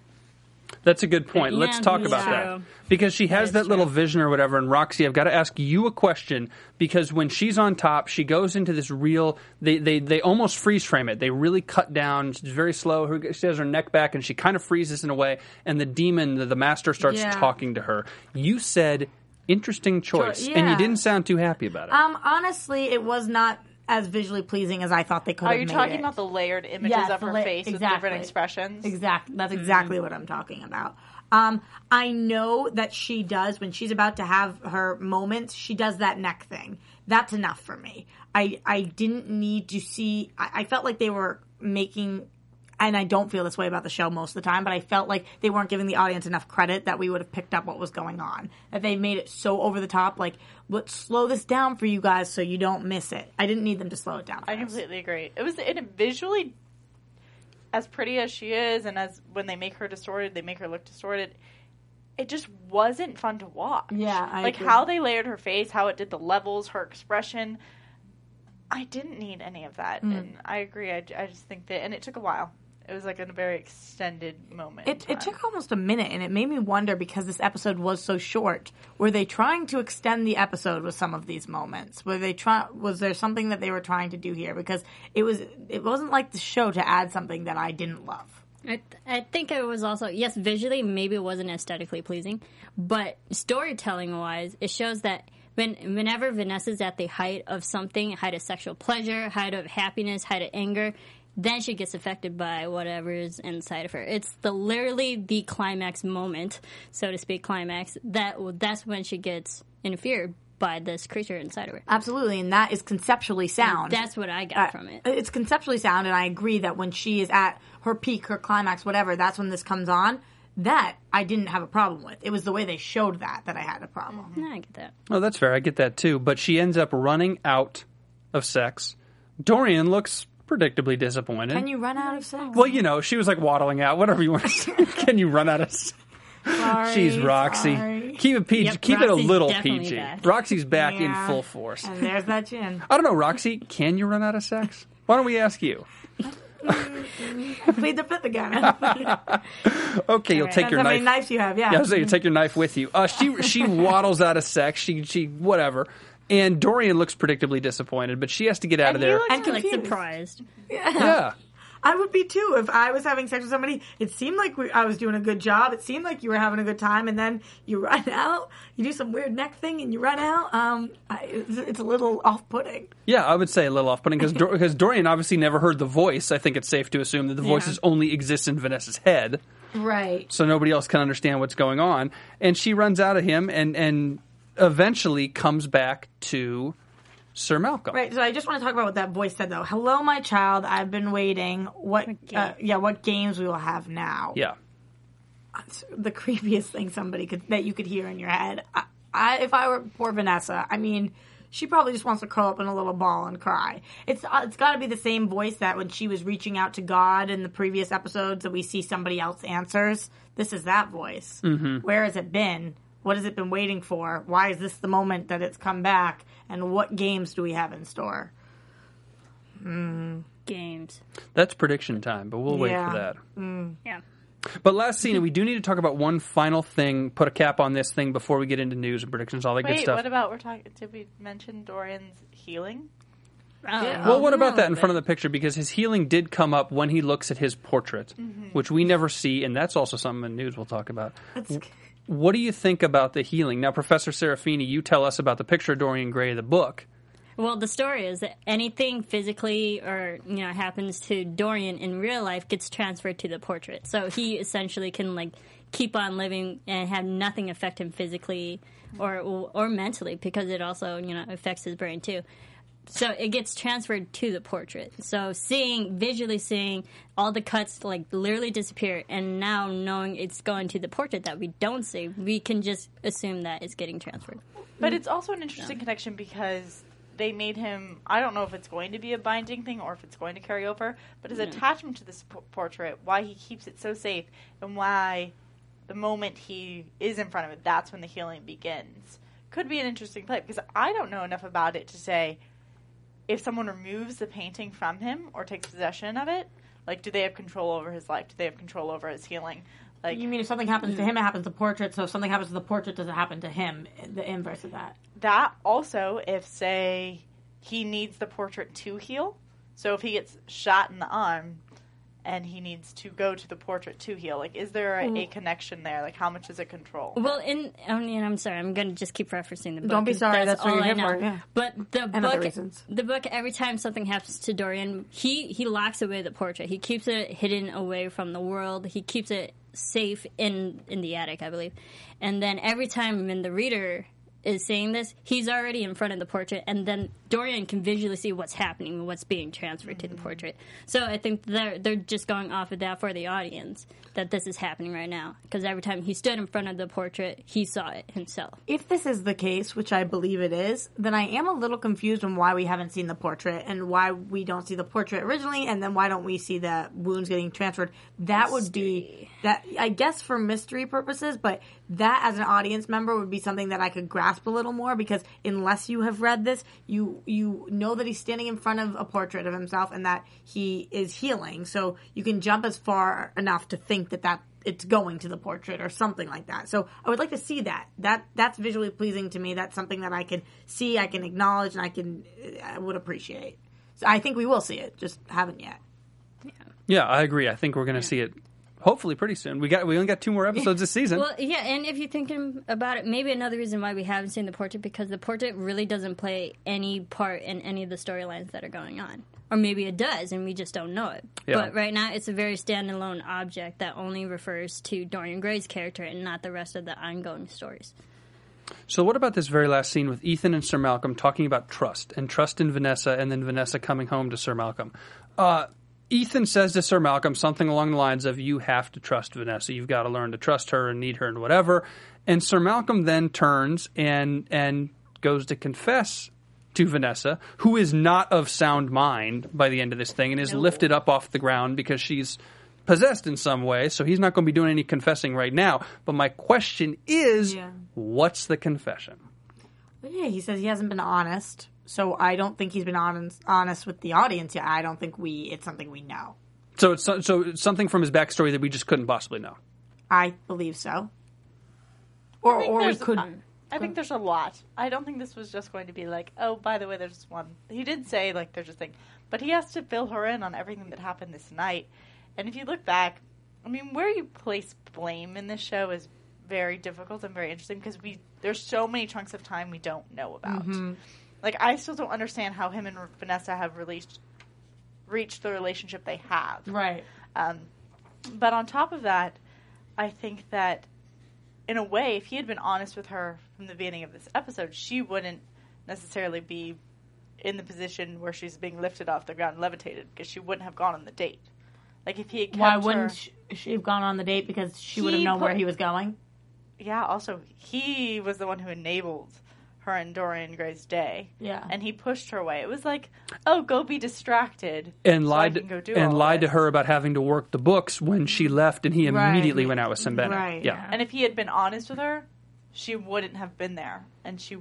Speaker 3: That's a good point. Let's talk about that. Because she has that, little vision or whatever. And Roxy, I've got to ask you a question because when she's on top, she goes into this real. They they, they almost freeze frame it. They really cut down. She's very slow. She has her neck back and she kind of freezes in a way. And the demon, the, the master, starts
Speaker 5: Yeah.
Speaker 3: talking to her. You said interesting choice, and you didn't sound too happy about it.
Speaker 5: Um, honestly, it was not as visually pleasing as I thought they could
Speaker 8: Are you talking
Speaker 5: it.
Speaker 8: about the layered images
Speaker 5: Yes,
Speaker 8: of her
Speaker 5: la-
Speaker 8: face with different expressions?
Speaker 5: Exactly. That's exactly what I'm talking about. Um, I know that she does when she's about to have her moments. She does that neck thing. That's enough for me. I I didn't need to see. I, I felt like they were making. And I don't feel this way about the show most of the time, but I felt like they weren't giving the audience enough credit that we would have picked up what was going on. That they made it so over the top, like, let's slow this down for you guys so you don't miss it. I didn't need them to slow it down.
Speaker 8: I completely agree. It was it visually as pretty as she is, and as when they make her distorted, they make her look distorted. It just wasn't fun to watch.
Speaker 5: Yeah, I
Speaker 8: like
Speaker 5: agree.
Speaker 8: how they layered her face, how it did the levels, her expression. I didn't need any of that,
Speaker 5: Mm.
Speaker 8: and I agree. I, I just think that, and it took a while. It was like in a very extended moment.
Speaker 5: It, it took almost a minute, and it made me wonder because this episode was so short. Were they trying to extend the episode with some of these moments? Were they try? Was there something that they were trying to do here? Because it was, it wasn't like the show to add something that I didn't love.
Speaker 6: I, th- I think it was also yes visually maybe it wasn't aesthetically pleasing but storytelling wise it shows that when whenever vanessa's at the height of something height of sexual pleasure height of happiness height of anger then she gets affected by whatever is inside of her it's the literally the climax moment so to speak climax that that's when she gets interfered by this creature inside of her
Speaker 5: Absolutely, and that is conceptually sound.
Speaker 6: that's what i got
Speaker 5: Uh,
Speaker 6: from it
Speaker 5: It's conceptually sound, and I agree that when she is at her peak, her climax, whatever, that's when this comes on. That I didn't have a problem with. It was the way they showed that that I had a problem.
Speaker 6: No, I get that.
Speaker 3: Oh, that's fair. I get that too. But she ends up running out of sex. Dorian looks predictably disappointed.
Speaker 5: Can you run out of sex?
Speaker 3: Well, you know, she was like waddling out. Whatever you want to say. <laughs> Can you run out of? s-
Speaker 5: Sorry,
Speaker 3: She's Roxy.
Speaker 5: sorry.
Speaker 3: Keep it PG.
Speaker 5: Yep,
Speaker 3: keep it a
Speaker 5: Roxy's
Speaker 3: little
Speaker 5: definitely
Speaker 3: PG.
Speaker 5: back.
Speaker 3: Roxy's back in full force.
Speaker 5: And there's that chin.
Speaker 3: I don't know, Roxy. Can you run out of sex? Why don't we ask you?
Speaker 5: Plead the fifth again. <laughs>
Speaker 3: Okay, you'll
Speaker 5: Alright.
Speaker 3: take your
Speaker 5: Depends how many
Speaker 3: knife.
Speaker 5: knives you have, yeah.
Speaker 3: Yeah, so you take your knife with you. Uh, she she <laughs> waddles out of sex. She she whatever. And Dorian looks predictably disappointed, but she has to get out of there.
Speaker 5: And
Speaker 6: like
Speaker 5: confused.
Speaker 6: surprised.
Speaker 3: Yeah.
Speaker 5: I would be too if I was having sex with somebody. It seemed like we, I was doing a good job. It seemed like you were having a good time, and then you <laughs> run out. You do some weird neck thing, and you run out. Um, I, it's, it's a little off-putting.
Speaker 3: Yeah, I would say a little off-putting because because Dorian obviously never heard the voice. I think it's safe to assume that the
Speaker 5: Yeah.
Speaker 3: voices only exist in Vanessa's head,
Speaker 5: Right.
Speaker 3: so nobody else can understand what's going on. And she runs out of him, and and eventually comes back to Sir Malcolm.
Speaker 5: Right. So I just want to talk about what that voice said, though. Hello, my child. I've been waiting. What? Uh, yeah. What games we will have now?
Speaker 3: Yeah.
Speaker 5: It's the <laughs> creepiest thing somebody could that you could hear in your head. I, I, if I were poor Vanessa, I mean, she probably just wants to curl up in a little ball and cry. It's uh, it's got to be the same voice that when she was reaching out to God in the previous episodes that we see somebody else answers. This is that voice.
Speaker 3: Mhm.
Speaker 5: Where has it been? What has it been waiting for? Why is this the moment that it's come back? And what games do we have in store? Mm.
Speaker 6: Games.
Speaker 3: That's prediction time, but we'll wait for that.
Speaker 5: Mm.
Speaker 6: Yeah.
Speaker 3: But last scene, we do need to talk about one final thing. Put a cap on this thing before we get into news and predictions, all that good
Speaker 8: Wait,
Speaker 3: stuff.
Speaker 8: what about we're talking? Did we mention Dorian's healing?
Speaker 3: Well, what about that in front of the picture? Because his healing did come up when he looks at his portrait,
Speaker 8: Mhm.
Speaker 3: which we never see, and that's also something in news we'll talk about. What do you think about the healing? Now, Professor Serafini, you tell us about the picture of Dorian Gray, the book.
Speaker 6: Well, the story is that anything physically or you know happens to Dorian in real life gets transferred to the portrait. So he essentially can like keep on living and have nothing affect him physically or or mentally because it also you know affects his brain too. So it gets transferred to the portrait. So seeing visually seeing all the cuts like literally disappear, and now knowing it's going to the portrait that we don't see, we can just assume that it's getting transferred.
Speaker 8: But it's also an interesting connection because they made him. I don't know if it's going to be a binding thing or if it's going to carry over, but his
Speaker 6: Yeah.
Speaker 8: attachment to this p- portrait, why he keeps it so safe, and why the moment he is in front of it, that's when the healing begins. Could be an interesting play because I don't know enough about it to say if someone removes the painting from him or takes possession of it. Like, do they have control over his life? Do they have control over his healing? Like,
Speaker 5: you mean if something happens to mm. him, it happens to the portrait. So if something happens to the portrait, does it happen to him? The inverse of that.
Speaker 8: that also if say he needs the portrait to heal so if he gets shot in the arm and he needs to go to the portrait to heal like is there a, a connection there like how much is it control
Speaker 6: Well, in I mean, I'm sorry, I'm going to just keep referencing the book.
Speaker 5: Don't be
Speaker 6: 'cause
Speaker 5: sorry, that's what
Speaker 6: all
Speaker 5: you're
Speaker 6: I
Speaker 5: here
Speaker 6: know.
Speaker 5: for, yeah.
Speaker 6: But the
Speaker 5: And
Speaker 6: book, the book, every time something happens to Dorian, he he locks away the portrait. He keeps it hidden away from the world. He keeps it safe in in the attic, I believe. And then every time when the reader is saying this, he's already in front of the portrait, and then Dorian can visually see what's happening and what's being transferred to the mm-hmm. portrait. So I think they're they're just going off of that for the audience that this is happening right now because every time he stood in front of the portrait, he saw it himself.
Speaker 5: If this is the case, which I believe it is, then I am a little confused on why we haven't seen the portrait and why we don't see the portrait originally, and then why don't we see the wounds getting transferred? That would be that I guess for mystery purposes, but that as an audience member would be something that I could grasp a little more because unless you have read this, you you know that he's standing in front of a portrait of himself and that he is healing, so you can jump as far enough to think that that it's going to the portrait or something like that. So I would like to see that. That that's visually pleasing to me. That's something that I can see, I can acknowledge, and I can I would appreciate. So I think we will see it, just haven't yet.
Speaker 3: Yeah, I agree. I think we're going to see it hopefully pretty soon. We got we only got two more episodes this season.
Speaker 6: Well, yeah, and if you're thinking about it, maybe another reason why we haven't seen the portrait because the portrait really doesn't play any part in any of the storylines that are going on. Or maybe it does, and we just don't know it.
Speaker 3: Yeah.
Speaker 6: But right now, it's a very standalone object that only refers to Dorian Gray's character and not the rest of the ongoing stories.
Speaker 3: So, what about this very last scene with Ethan and Sir Malcolm talking about trust and trust in Vanessa, and then Vanessa coming home to Sir Malcolm? Uh, Ethan says to Sir Malcolm something along the lines of, You have to trust Vanessa. You've got to learn to trust her and need her and whatever. And Sir Malcolm then turns and, and goes to confess to Vanessa, who is not of sound mind by the end of this thing and is lifted up off the ground because she's possessed in some way, so he's not going to be doing any confessing right now. But my question is,
Speaker 5: Yeah.
Speaker 3: what's the confession?
Speaker 5: Yeah, he says he hasn't been honest. So I don't think he's been honest, honest with the audience yet. I don't think we. It's something we know.
Speaker 3: So it's so- so it's something from his backstory that we just couldn't possibly know.
Speaker 5: I believe so. Or
Speaker 8: I think
Speaker 5: or we
Speaker 8: there's-
Speaker 5: couldn't.
Speaker 8: I think there's a lot. I don't think this was just going to be like, oh, by the way, there's one. He did say like there's a thing, but he has to fill her in on everything that happened this night. And if you look back, I mean, where you place blame in this show is very difficult and very interesting because we there's so many chunks of time we don't know about.
Speaker 5: Mhm.
Speaker 8: Like I still don't understand how him and Vanessa have released reached the relationship they have.
Speaker 5: Right.
Speaker 8: Um, but on top of that, I think that in a way, if he had been honest with her from the beginning of this episode, she wouldn't necessarily be in the position where she's being lifted off the ground, levitated, because she wouldn't have gone on the date. Like if he had kept
Speaker 5: Why wouldn't sh- she have gone on the date because she would have known where he was going?
Speaker 8: Yeah. Also, he was the one who enabled her and Dorian Gray's day.
Speaker 5: Yeah.
Speaker 8: And he pushed her away. It was like, oh, go be distracted.
Speaker 3: And
Speaker 8: so
Speaker 3: lied
Speaker 8: can go do
Speaker 3: and
Speaker 8: all
Speaker 3: lied
Speaker 8: this.
Speaker 3: to her about having to work the books when she left, and he
Speaker 8: Right.
Speaker 3: immediately went out with Sembene. Yeah.
Speaker 8: And if he had been honest with her, she wouldn't have been there, and she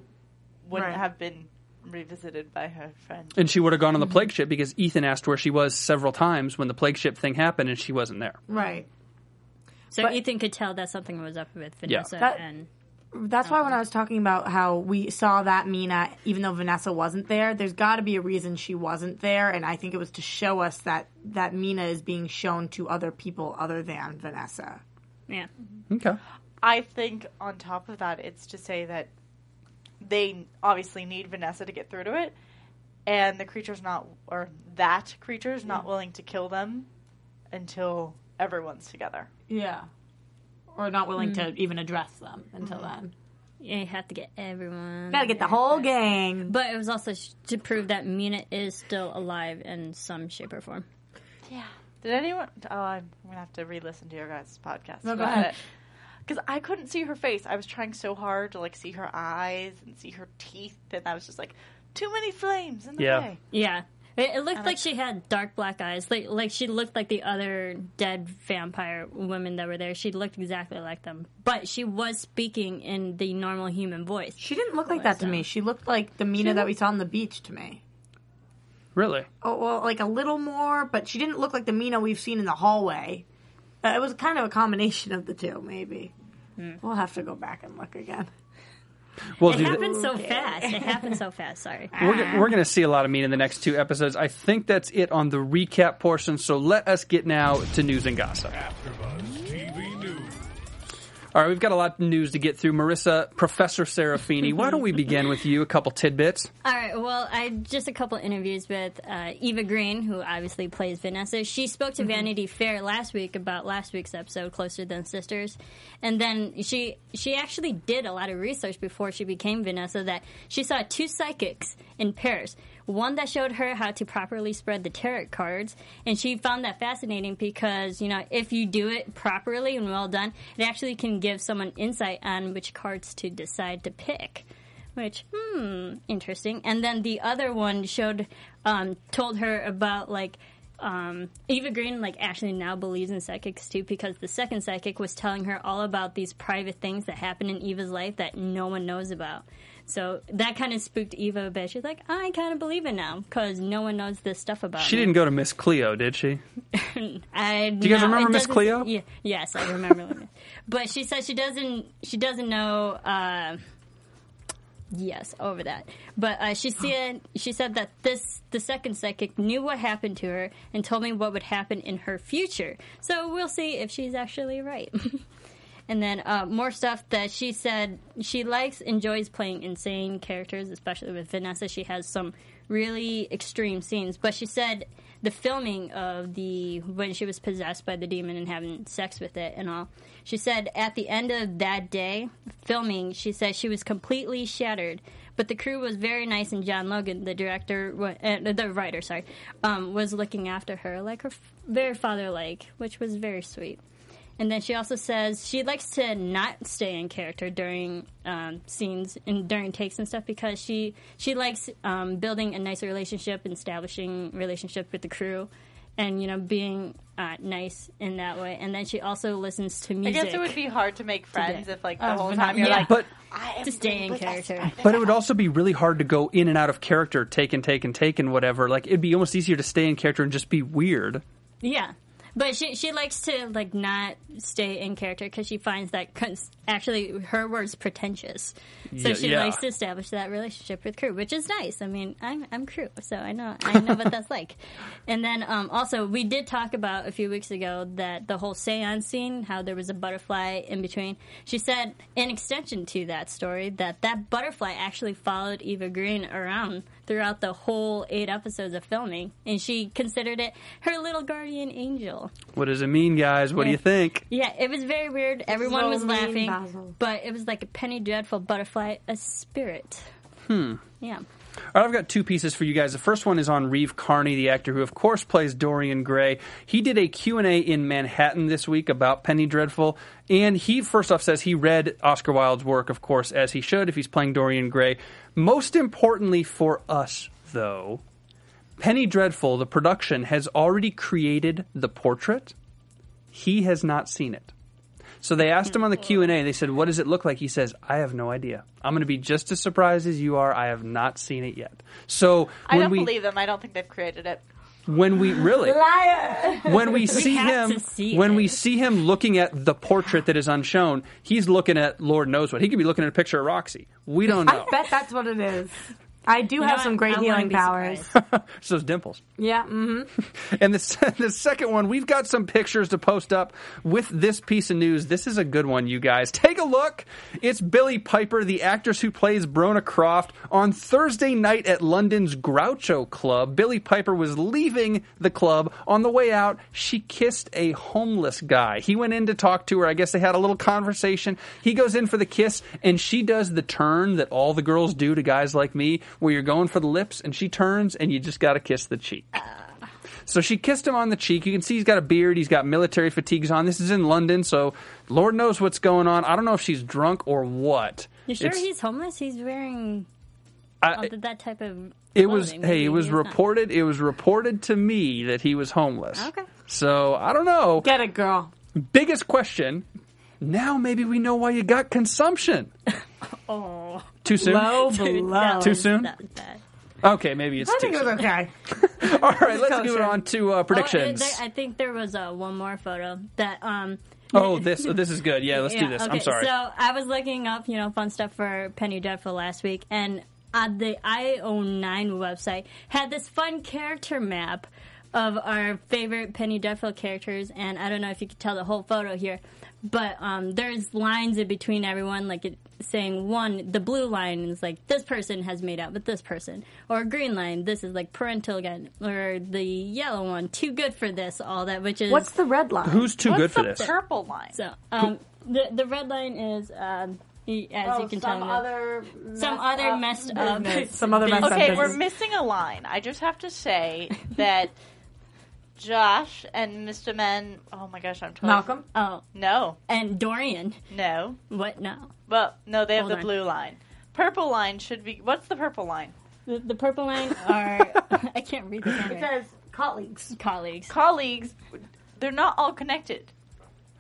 Speaker 8: wouldn't
Speaker 5: Right.
Speaker 8: have been revisited by her friend.
Speaker 3: And she would have gone on the
Speaker 8: Mm-hmm.
Speaker 3: plague ship because Ethan asked where she was several times when the plague ship thing happened, and she wasn't there.
Speaker 5: Right.
Speaker 6: So Ethan could tell that something was up with
Speaker 3: Yeah.
Speaker 6: Vanessa
Speaker 5: That-
Speaker 6: and
Speaker 5: That's why when I was talking about how we saw that Mina, even though Vanessa wasn't there, there's got to be a reason she wasn't there, and I think it was to show us that that Mina is being shown to other people other than Vanessa.
Speaker 6: Yeah.
Speaker 3: Okay.
Speaker 8: I think on top of that, it's to say that they obviously need Vanessa to get through to it, and the creature's not, or that creature's not willing to kill them until everyone's together.
Speaker 5: Yeah. Or not willing
Speaker 6: Mm.
Speaker 5: to even address them until then.
Speaker 6: Yeah, you have to get everyone.
Speaker 5: Gotta get the whole gang.
Speaker 6: But it was also sh- to prove that Mina is still alive in some shape or form.
Speaker 8: Yeah. Did anyone? Oh, I'm gonna have to re-listen to your guys' podcast.
Speaker 6: No, go ahead.
Speaker 8: Because I couldn't see her face. I was trying so hard to like see her eyes and see her teeth, and I was just like, too many flames in the way.
Speaker 6: Yeah. It, it looked
Speaker 8: And
Speaker 6: like she had dark black eyes. Like like she looked like the other dead vampire women that were there. She looked exactly like them. But she was speaking in the normal human voice.
Speaker 5: She didn't look like that to me. She looked like the Mina that we saw on the beach to me.
Speaker 3: Really?
Speaker 5: Oh, well, like a little more, but she didn't look like the Mina we've seen in the hallway. Uh, it was kind of a combination of the two, maybe. We'll have to go back and look again.
Speaker 3: Well,
Speaker 6: it
Speaker 3: dude,
Speaker 6: happened so fast. It happened so fast. Sorry. <laughs>
Speaker 3: We're, we're going to see a lot of meat in the next two episodes. I think that's it on the recap portion. So let us get now to news and gossip.
Speaker 1: TV News.
Speaker 3: All right, we've got a lot of news to get through. Marissa, Professor Serafini, why don't we begin with you? A couple tidbits.
Speaker 6: All right. Well, I just a couple interviews with uh, Eva Green, who obviously plays Vanessa. She spoke to
Speaker 5: Mhm.
Speaker 6: Vanity Fair last week about last week's episode, Closer Than Sisters, and then she she actually did a lot of research before she became Vanessa. That she saw two psychics in Paris. One that showed her how to properly spread the tarot cards, and she found that fascinating because you know if you do it properly and well done, it actually can give someone insight on which cards to decide to pick which hmm interesting. And then the other one showed um told her about like um eva green like actually now believes in psychics too because the second psychic was telling her all about these private things that happen in eva's life that no one knows about so that kind of spooked eva a bit she's like i kind of believe it now because no one knows this stuff about
Speaker 3: She
Speaker 6: me.
Speaker 3: didn't go to Miss Cleo, did she? <laughs>
Speaker 6: I
Speaker 3: Do you guys
Speaker 6: no,
Speaker 3: remember Miss Cleo?
Speaker 6: Yeah, yes, I remember. <laughs> but she said she doesn't. She doesn't know. Uh, yes, over that. But uh, she said she said that this the second psychic knew what happened to her and told me what would happen in her future. So we'll see if she's actually right. <laughs> And then uh, more stuff that she said she likes, enjoys playing insane characters, especially with Vanessa. She has some really extreme scenes, but she said the filming of the when she was possessed by the demon and having sex with it and all. She said at the end of that day filming, she said she was completely shattered. But the crew was very nice, and John Logan, the director, uh, the writer, sorry, um, was looking after her like her very father-like, which was very sweet. And then she also says she likes to not stay in character during um, scenes and during takes and stuff because she she likes um, building a nice relationship and establishing relationship with the crew, and you know being uh, nice in that way. And then she also listens to music.
Speaker 8: I
Speaker 6: music.
Speaker 8: guess it would be hard to make friends
Speaker 6: Today.
Speaker 8: if, like, the
Speaker 6: Oh,
Speaker 8: whole
Speaker 6: but
Speaker 8: time you're
Speaker 6: yeah.
Speaker 8: like,
Speaker 3: But
Speaker 6: to stay in character.
Speaker 3: But it would also be really hard to go in and out of character, take and take and take and whatever. Like it'd be almost easier to stay in character and just be weird.
Speaker 6: Yeah. But she she likes to like not stay in character because she finds that cons- actually her word's pretentious. So
Speaker 3: Yeah,
Speaker 6: she
Speaker 3: yeah.
Speaker 6: likes to establish that relationship with crew, which is nice. I mean, I'm I'm crew, so I know I know what that's like. <laughs> And then um, also we did talk about a few weeks ago that the whole seance scene, how there was a butterfly in between. She said in extension to that story that that butterfly actually followed Eva Green around throughout the whole eight episodes of filming, and she considered it her little guardian angel.
Speaker 3: What does it mean, guys? What do you think?
Speaker 6: Yeah, it was very weird. Everyone
Speaker 5: so
Speaker 6: was laughing,
Speaker 5: Basil.
Speaker 6: but it was like a penny dreadful butterfly, a spirit.
Speaker 3: Hmm.
Speaker 6: Yeah.
Speaker 3: All right, I've got two pieces for you guys. The first one is on Reeve Carney, the actor who, of course, plays Dorian Gray. He did a Q&A in Manhattan this week about Penny Dreadful, and he first off says he read Oscar Wilde's work, of course, as he should if he's playing Dorian Gray. Most importantly for us, though, Penny Dreadful, the production, has already created the portrait. He has not seen it. So they asked him on the Q and A. They said, "What does it look like?" He says, "I have no idea. I'm going to be just as surprised as you are. I have not seen it yet." So
Speaker 8: I
Speaker 3: when
Speaker 8: don't
Speaker 3: we
Speaker 8: believe them. I don't think they've created it.
Speaker 3: when we really
Speaker 8: Liar.
Speaker 3: when we <laughs>
Speaker 8: We
Speaker 3: see
Speaker 8: have
Speaker 3: him
Speaker 8: see
Speaker 3: when
Speaker 8: it.
Speaker 3: we see him looking at the portrait that is unshown, he's looking at Lord knows what. He could be looking at a picture of Roxy. We don't know.
Speaker 5: I bet that's what it is. I do
Speaker 6: You
Speaker 5: have some
Speaker 6: what?
Speaker 5: great
Speaker 6: I wouldn't
Speaker 5: healing powers. <laughs>
Speaker 3: so those dimples.
Speaker 5: yeah. Mm-hmm. <laughs>
Speaker 3: And the, <laughs> the second one, we've got some pictures to post up with this piece of news. This is a good one, you guys. Take a look. It's Billie Piper, the actress who plays Brona Croft, on Thursday night at London's Groucho Club. Billie Piper was leaving the club. On the way out, she kissed a homeless guy. He went in to talk to her. I guess they had a little conversation. He goes in for the kiss, and she does the turn that all the girls do to guys like me, where you're going for the lips, and she turns, and you just got to kiss the cheek. So she kissed him on the cheek. You can see he's got a beard. He's got military fatigues on. This is in London, so Lord knows what's going on. I don't know if she's drunk or what.
Speaker 6: You sure
Speaker 3: It's-
Speaker 6: he's homeless? He's wearing
Speaker 3: I-
Speaker 6: uh, that type of.
Speaker 3: It was
Speaker 6: clothing.
Speaker 3: hey, it was
Speaker 6: he's not.
Speaker 3: reported. It was reported to me that he was homeless.
Speaker 6: Okay.
Speaker 3: So I don't know.
Speaker 5: Get it, girl.
Speaker 3: Biggest question. Now maybe we know why you got consumption. <laughs>
Speaker 6: Oh.
Speaker 3: Too soon.
Speaker 5: Low <laughs> blow.
Speaker 3: Too soon?
Speaker 6: that was bad.
Speaker 3: Okay, maybe it's
Speaker 5: I
Speaker 3: too
Speaker 5: think it was
Speaker 3: soon.
Speaker 5: okay. <laughs>
Speaker 3: All right, let's move on to uh, predictions.
Speaker 6: Oh, there, I think there was uh, one more photo that. um
Speaker 3: Oh, this oh, this is good. Yeah, let's do this.
Speaker 6: Okay,
Speaker 3: I'm sorry.
Speaker 6: So I was looking up, you know, fun stuff for Penny Dreadful last week, and uh, the IO9 website had this fun character map of our favorite Penny Dreadful characters, and I don't know if you could tell the whole photo here, but um, there's lines in between everyone, like it, saying one, the blue line is like this person has made out with this person, or green line, this is like parental again, or the yellow one, too good for this, all that, which is
Speaker 5: What's the red line?
Speaker 3: Who's too
Speaker 8: What's
Speaker 3: good for
Speaker 8: the
Speaker 3: this?
Speaker 8: purple line?
Speaker 6: so um, the the red line is um, y- as
Speaker 5: Oh,
Speaker 6: you can
Speaker 5: some
Speaker 6: tell,
Speaker 5: other
Speaker 6: some
Speaker 5: messed
Speaker 6: other
Speaker 5: up
Speaker 6: messed <laughs> up,
Speaker 5: business. Some other <laughs> messed up
Speaker 8: Okay,
Speaker 5: business.
Speaker 8: we're missing a line. I just have to say that <laughs> Josh and Mr. Men. Oh my gosh, I'm totally
Speaker 5: Malcolm?
Speaker 6: Oh,
Speaker 8: No,
Speaker 6: and Dorian.
Speaker 8: no.
Speaker 6: What? No,
Speaker 8: Well, no, they have
Speaker 6: Hold
Speaker 8: the
Speaker 6: on.
Speaker 8: blue line. Purple line should be. What's the purple line?
Speaker 6: the, the purple line <laughs> are <laughs> I can't read the
Speaker 5: It says colleagues.
Speaker 6: colleagues.
Speaker 8: Colleagues. They're not all connected,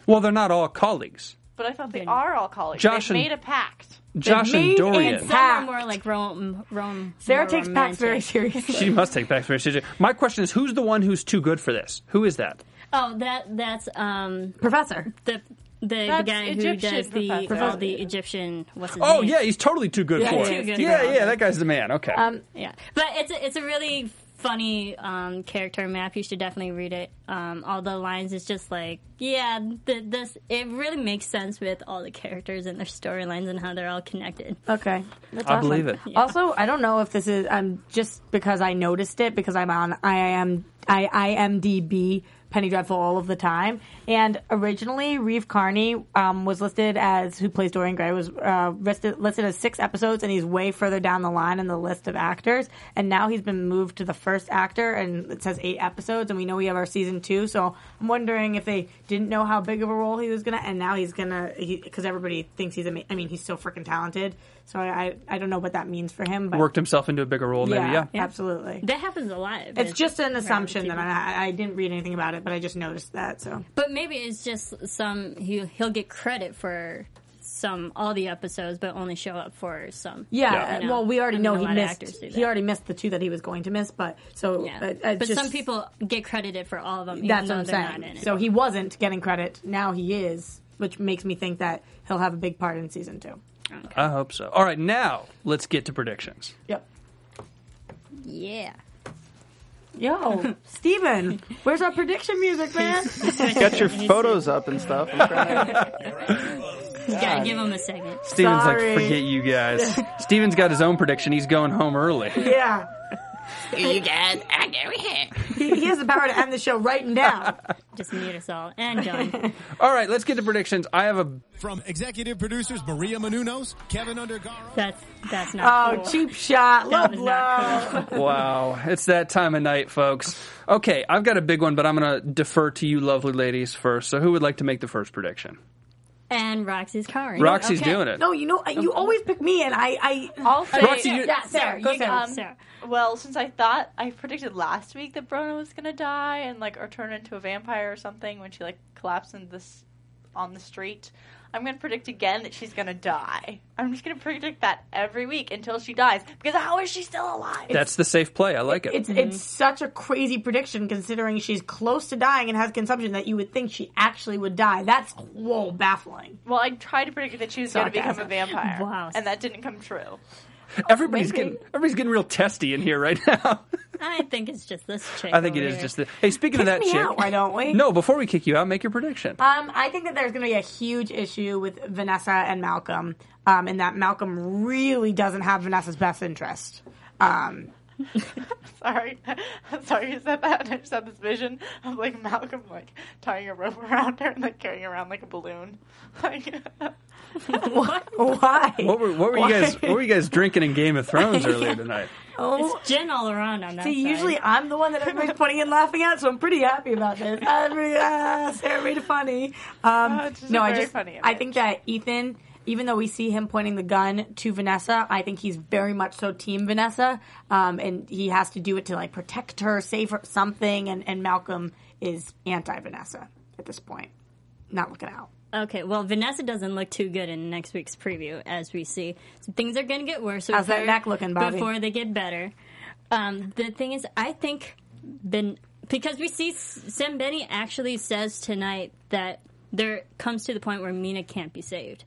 Speaker 3: Well, they're not all colleagues.
Speaker 8: But I thought they are all colleagues.
Speaker 3: Josh
Speaker 8: They've
Speaker 3: and-
Speaker 8: made a pact.
Speaker 3: Josh and
Speaker 5: made
Speaker 3: Dorian.
Speaker 5: and
Speaker 6: Some are more like Rome. Rome.
Speaker 5: Sarah
Speaker 6: more
Speaker 5: takes packs very seriously.
Speaker 3: She must take back very seriously. My question is, who's the one who's too good for this? Who is that?
Speaker 6: Oh, that that's um
Speaker 5: Professor.
Speaker 6: the the, the
Speaker 8: That's
Speaker 6: guy
Speaker 8: Egyptian
Speaker 6: who does the
Speaker 8: professor.
Speaker 6: the Egyptian. What's his
Speaker 3: Oh
Speaker 6: name?
Speaker 3: yeah, he's totally too good
Speaker 5: Yeah,
Speaker 3: for
Speaker 5: he's
Speaker 3: it.
Speaker 6: too good
Speaker 3: yeah,
Speaker 6: for it.
Speaker 3: yeah, that guy's the man. Okay.
Speaker 5: Um,
Speaker 6: Yeah, but it's a, it's a really funny um, character map. You should definitely read it. Um, all the lines is just like, yeah, th- this it really makes sense with all the characters and their storylines and how they're all connected.
Speaker 5: Okay, That's
Speaker 3: I
Speaker 5: awesome.
Speaker 3: believe it.
Speaker 5: Also, I don't know if this is um just because I noticed it because I'm on IIM I IMDb Penny Dreadful all of the time. And originally, Reeve Carney um, was listed as who plays Dorian Gray was uh, listed, listed as six episodes, and he's way further down the line in the list of actors. And now he's been moved to the first actor, and it says eight episodes. And we know we have our season two, so I'm wondering if they didn't know how big of a role he was gonna, and now he's gonna because everybody thinks he's ama- I mean, he's so freaking talented. So I, I I don't know what that means for him, but
Speaker 3: Worked himself into a bigger role, maybe. Yeah.
Speaker 5: absolutely.
Speaker 6: That happens a lot.
Speaker 5: It's just an assumption that I, I didn't read anything about it, but I just noticed that. So
Speaker 6: But maybe it's just some he he'll get credit for some all the episodes, but only show up for some.
Speaker 5: yeah,
Speaker 6: you know?
Speaker 5: well, we already
Speaker 6: I mean,
Speaker 5: know he missed.
Speaker 6: actors
Speaker 5: He already missed the two that he was going to miss, but so
Speaker 6: Yeah.
Speaker 5: uh, uh,
Speaker 6: but
Speaker 5: just-
Speaker 6: some people get credited for all of them. even
Speaker 5: That's
Speaker 6: though
Speaker 5: what I'm
Speaker 6: they're
Speaker 5: saying.
Speaker 6: Not in it.
Speaker 5: So he wasn't getting credit. Now he is, which makes me think that he'll have a big part in season two.
Speaker 3: I hope so. All right, now let's get to predictions.
Speaker 5: Yep.
Speaker 6: yeah.
Speaker 5: Yo, Steven, where's our prediction music, man? <laughs>
Speaker 9: Got your photos up and stuff. I'm trying to- <laughs>
Speaker 6: You gotta give him a second.
Speaker 3: Steven's
Speaker 5: Sorry.
Speaker 3: like, forget you guys. <laughs> Steven's got his own prediction. He's going home early.
Speaker 5: yeah. <laughs>
Speaker 6: You guys, I go here.
Speaker 5: He, he has the power to end the show right now. <laughs>
Speaker 6: Just mute us all and done. <laughs>
Speaker 3: All right, let's get to predictions. I have a
Speaker 2: From executive producers Maria Menounos, Keven Undergaro.
Speaker 6: That's that's not.
Speaker 5: Oh,
Speaker 6: cool.
Speaker 5: cheap shot. Low
Speaker 6: That was not cool.
Speaker 3: wow. It's that time of night, folks. Okay, I've got a big one, but I'm going to defer to you, lovely ladies, first. So, who would like to make the first prediction?
Speaker 6: And Roxy's car.
Speaker 3: Roxy's doing it.
Speaker 5: No, you know, you always pick me, and I, I.
Speaker 8: I'll say,
Speaker 3: Roxy, you-
Speaker 5: yeah, Sarah, go
Speaker 8: you-
Speaker 5: Sarah.
Speaker 8: um, Well, since I thought I predicted last week that Brona was gonna die and like or turn into a vampire or something when she like collapsed in this on the street, I'm gonna predict again that she's gonna die. I'm just gonna predict that every week until she dies because how is she still alive?
Speaker 3: That's the safe play. I like it.
Speaker 5: It's it's mm-hmm. such a crazy prediction considering she's close to dying and has consumption that you would think she actually would die. That's whoa baffling.
Speaker 8: well, I tried to predict that she was gonna become a vampire,
Speaker 6: Wow.
Speaker 8: and that didn't come true. <laughs>
Speaker 3: everybody's getting everybody's getting real testy in here right now. <laughs>
Speaker 6: I think it's just this chick.
Speaker 3: I think it
Speaker 6: over
Speaker 3: is
Speaker 6: here.
Speaker 3: just the. Hey, speaking of that
Speaker 5: me
Speaker 3: chick,
Speaker 5: out, why don't we?
Speaker 3: no. Before we kick you out, make your prediction.
Speaker 5: Um, I think that there's going to be a huge issue with Vanessa and Malcolm, um, and that Malcolm really doesn't have Vanessa's best interest. Um, <laughs>
Speaker 8: Sorry, I'm sorry you said that. I just had this vision of like Malcolm like tying a rope around her and like carrying around like a balloon. <laughs> Like,
Speaker 5: what? <laughs> Why?
Speaker 3: What were what were you guys what were you guys drinking in Game of Thrones earlier tonight?
Speaker 5: Oh,
Speaker 6: It's gin all around on that.
Speaker 5: See,
Speaker 6: side.
Speaker 5: usually I'm the one that everybody's pointing and laughing at, so I'm pretty happy about this. Every, uh, Sarah made it funny. Um,
Speaker 8: Oh,
Speaker 5: no,
Speaker 8: a
Speaker 5: I
Speaker 8: very
Speaker 5: just
Speaker 8: funny
Speaker 5: I think that Ethan, even though we see him pointing the gun to Vanessa, I think he's very much so Team Vanessa, um, and he has to do it to like protect her, save her something, and, and Malcolm is anti Vanessa at this point, not looking out.
Speaker 6: Okay, well, Vanessa doesn't look too good in next week's preview, as we see. So things are going to get worse.
Speaker 5: How's that
Speaker 6: before-
Speaker 5: neck looking, Bobby?
Speaker 6: Before they get better. Um, the thing is, I think Ben, because we see Sembene actually says tonight that there comes to the point where Mina can't be saved,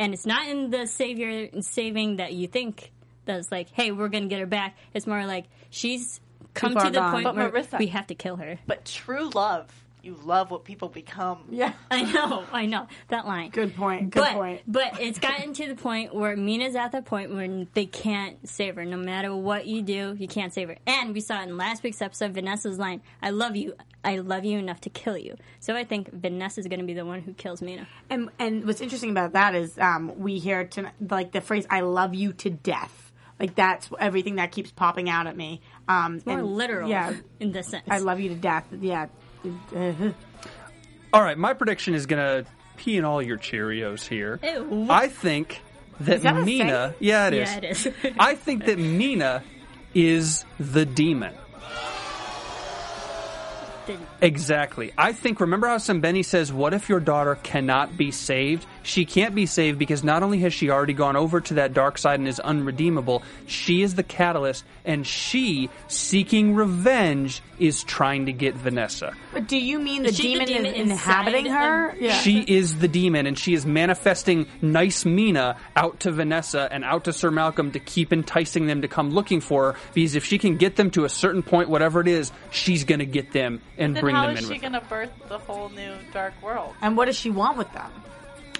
Speaker 6: and it's not in the savior saving that you think. That's like, hey, we're going to get her back. It's more like she's come to the
Speaker 5: gone.
Speaker 6: point
Speaker 8: But
Speaker 6: where
Speaker 8: Marissa-
Speaker 6: we have to kill her.
Speaker 8: but true love, you love what people become.
Speaker 5: Yeah, <laughs>
Speaker 6: I know, I know that line.
Speaker 5: good point. Good
Speaker 6: but,
Speaker 5: point.
Speaker 6: But it's gotten to the point where Mina's at the point where they can't save her. No matter what you do, you can't save her. And we saw in last week's episode Vanessa's line, I love you. I love you enough to kill you. So I think Vanessa is going to be the one who kills Mina.
Speaker 5: And and what's interesting about that is um, we hear to, like the phrase "I love you to death." Like that's everything that keeps popping out at me. Um,
Speaker 6: More
Speaker 5: and,
Speaker 6: literal
Speaker 5: Yeah,
Speaker 6: in this sense.
Speaker 5: I love you to death. Yeah.
Speaker 3: All right, my prediction is gonna pee in all your Cheerios here.
Speaker 6: Ew.
Speaker 3: I think that,
Speaker 5: Is that a
Speaker 3: Mina,
Speaker 5: saying?
Speaker 3: yeah, it is.
Speaker 6: Yeah, it is.
Speaker 3: I think that Mina is the demon.
Speaker 6: Didn't-
Speaker 3: Exactly. I think, remember how Sembene says, What if your daughter cannot be saved? She can't be saved because not only has she already gone over to that dark side and is unredeemable, she is the catalyst, and she, seeking revenge, is trying to get Vanessa.
Speaker 5: but do you mean the
Speaker 6: Is she the
Speaker 5: demon,
Speaker 6: demon
Speaker 5: is inhabiting her? Yeah.
Speaker 3: She is the demon, and she is manifesting nice Mina out to Vanessa and out to Sir Malcolm to keep enticing them to come looking for her. Because if she can get them to a certain point, whatever it is, she's going to get them and
Speaker 8: Then
Speaker 3: bring
Speaker 8: how
Speaker 3: them
Speaker 8: is
Speaker 3: in
Speaker 8: she gonna birth the whole new dark world?
Speaker 5: and what does she want with them?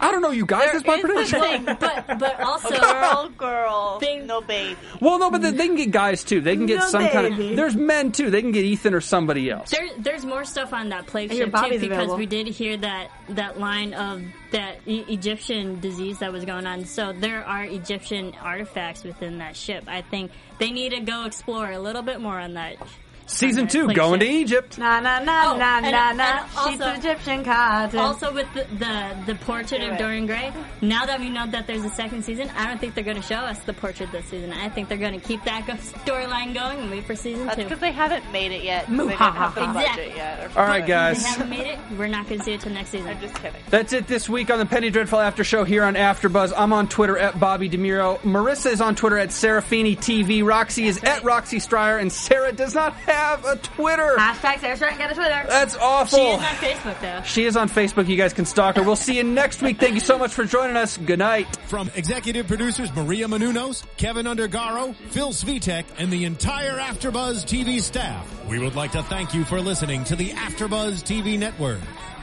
Speaker 3: I don't know, you guys. That's my
Speaker 8: Is
Speaker 3: prediction.
Speaker 8: thing,
Speaker 6: but but <laughs> also
Speaker 8: girl, <laughs> girl,
Speaker 6: Thing-
Speaker 8: no baby.
Speaker 3: Well, no, but they they can get guys too. They can get
Speaker 5: No,
Speaker 3: some kind
Speaker 5: baby.
Speaker 3: of. There's men too. They can get Ethan or somebody else.
Speaker 6: There, there's more stuff on that plague ship too, because
Speaker 5: available.
Speaker 6: we did hear that that line of that e- Egyptian disease that was going on. So there are Egyptian artifacts within that ship. I think they need to go explore a little bit more on that
Speaker 3: Season two, going to. Egypt.
Speaker 5: Na na na
Speaker 6: Oh,
Speaker 5: na
Speaker 6: and-
Speaker 5: na
Speaker 6: and
Speaker 5: na.
Speaker 6: also-
Speaker 5: She's Egyptian cotton.
Speaker 6: Also, with the, the the portrait
Speaker 8: Do
Speaker 6: of. Dorian Gray, now that we know that there's a second season, I don't think they're going to show us the portrait this season. I think they're going to keep that go- storyline going and wait for season
Speaker 8: That's
Speaker 6: two.
Speaker 8: because they haven't made it yet. 'cause They
Speaker 5: Muhaha.
Speaker 8: didn't have the budget
Speaker 6: Exactly.
Speaker 8: yet. or
Speaker 3: All right,
Speaker 8: something.
Speaker 3: guys.
Speaker 6: They haven't made it. We're not going to see it till next season.
Speaker 8: I'm just kidding.
Speaker 3: That's it this week on the Penny Dreadful After Show here on AfterBuzz. I'm on Twitter at Bobby Demiro. Marissa is on Twitter at Serafini TV. Roxy is at Roxy Stryer, and Sarah does not have a Twitter.
Speaker 5: Hashtag Sarah Stratton get a Twitter.
Speaker 3: That's awful.
Speaker 6: She is on Facebook though.
Speaker 3: She is on Facebook. You guys can stalk her. We'll see you next week. Thank you so much for joining us. Good night.
Speaker 2: From executive producers Maria Menounos, Keven Undergaro, Phil Svitek, and the entire AfterBuzz TV staff, we would like to thank you for listening to the AfterBuzz TV network.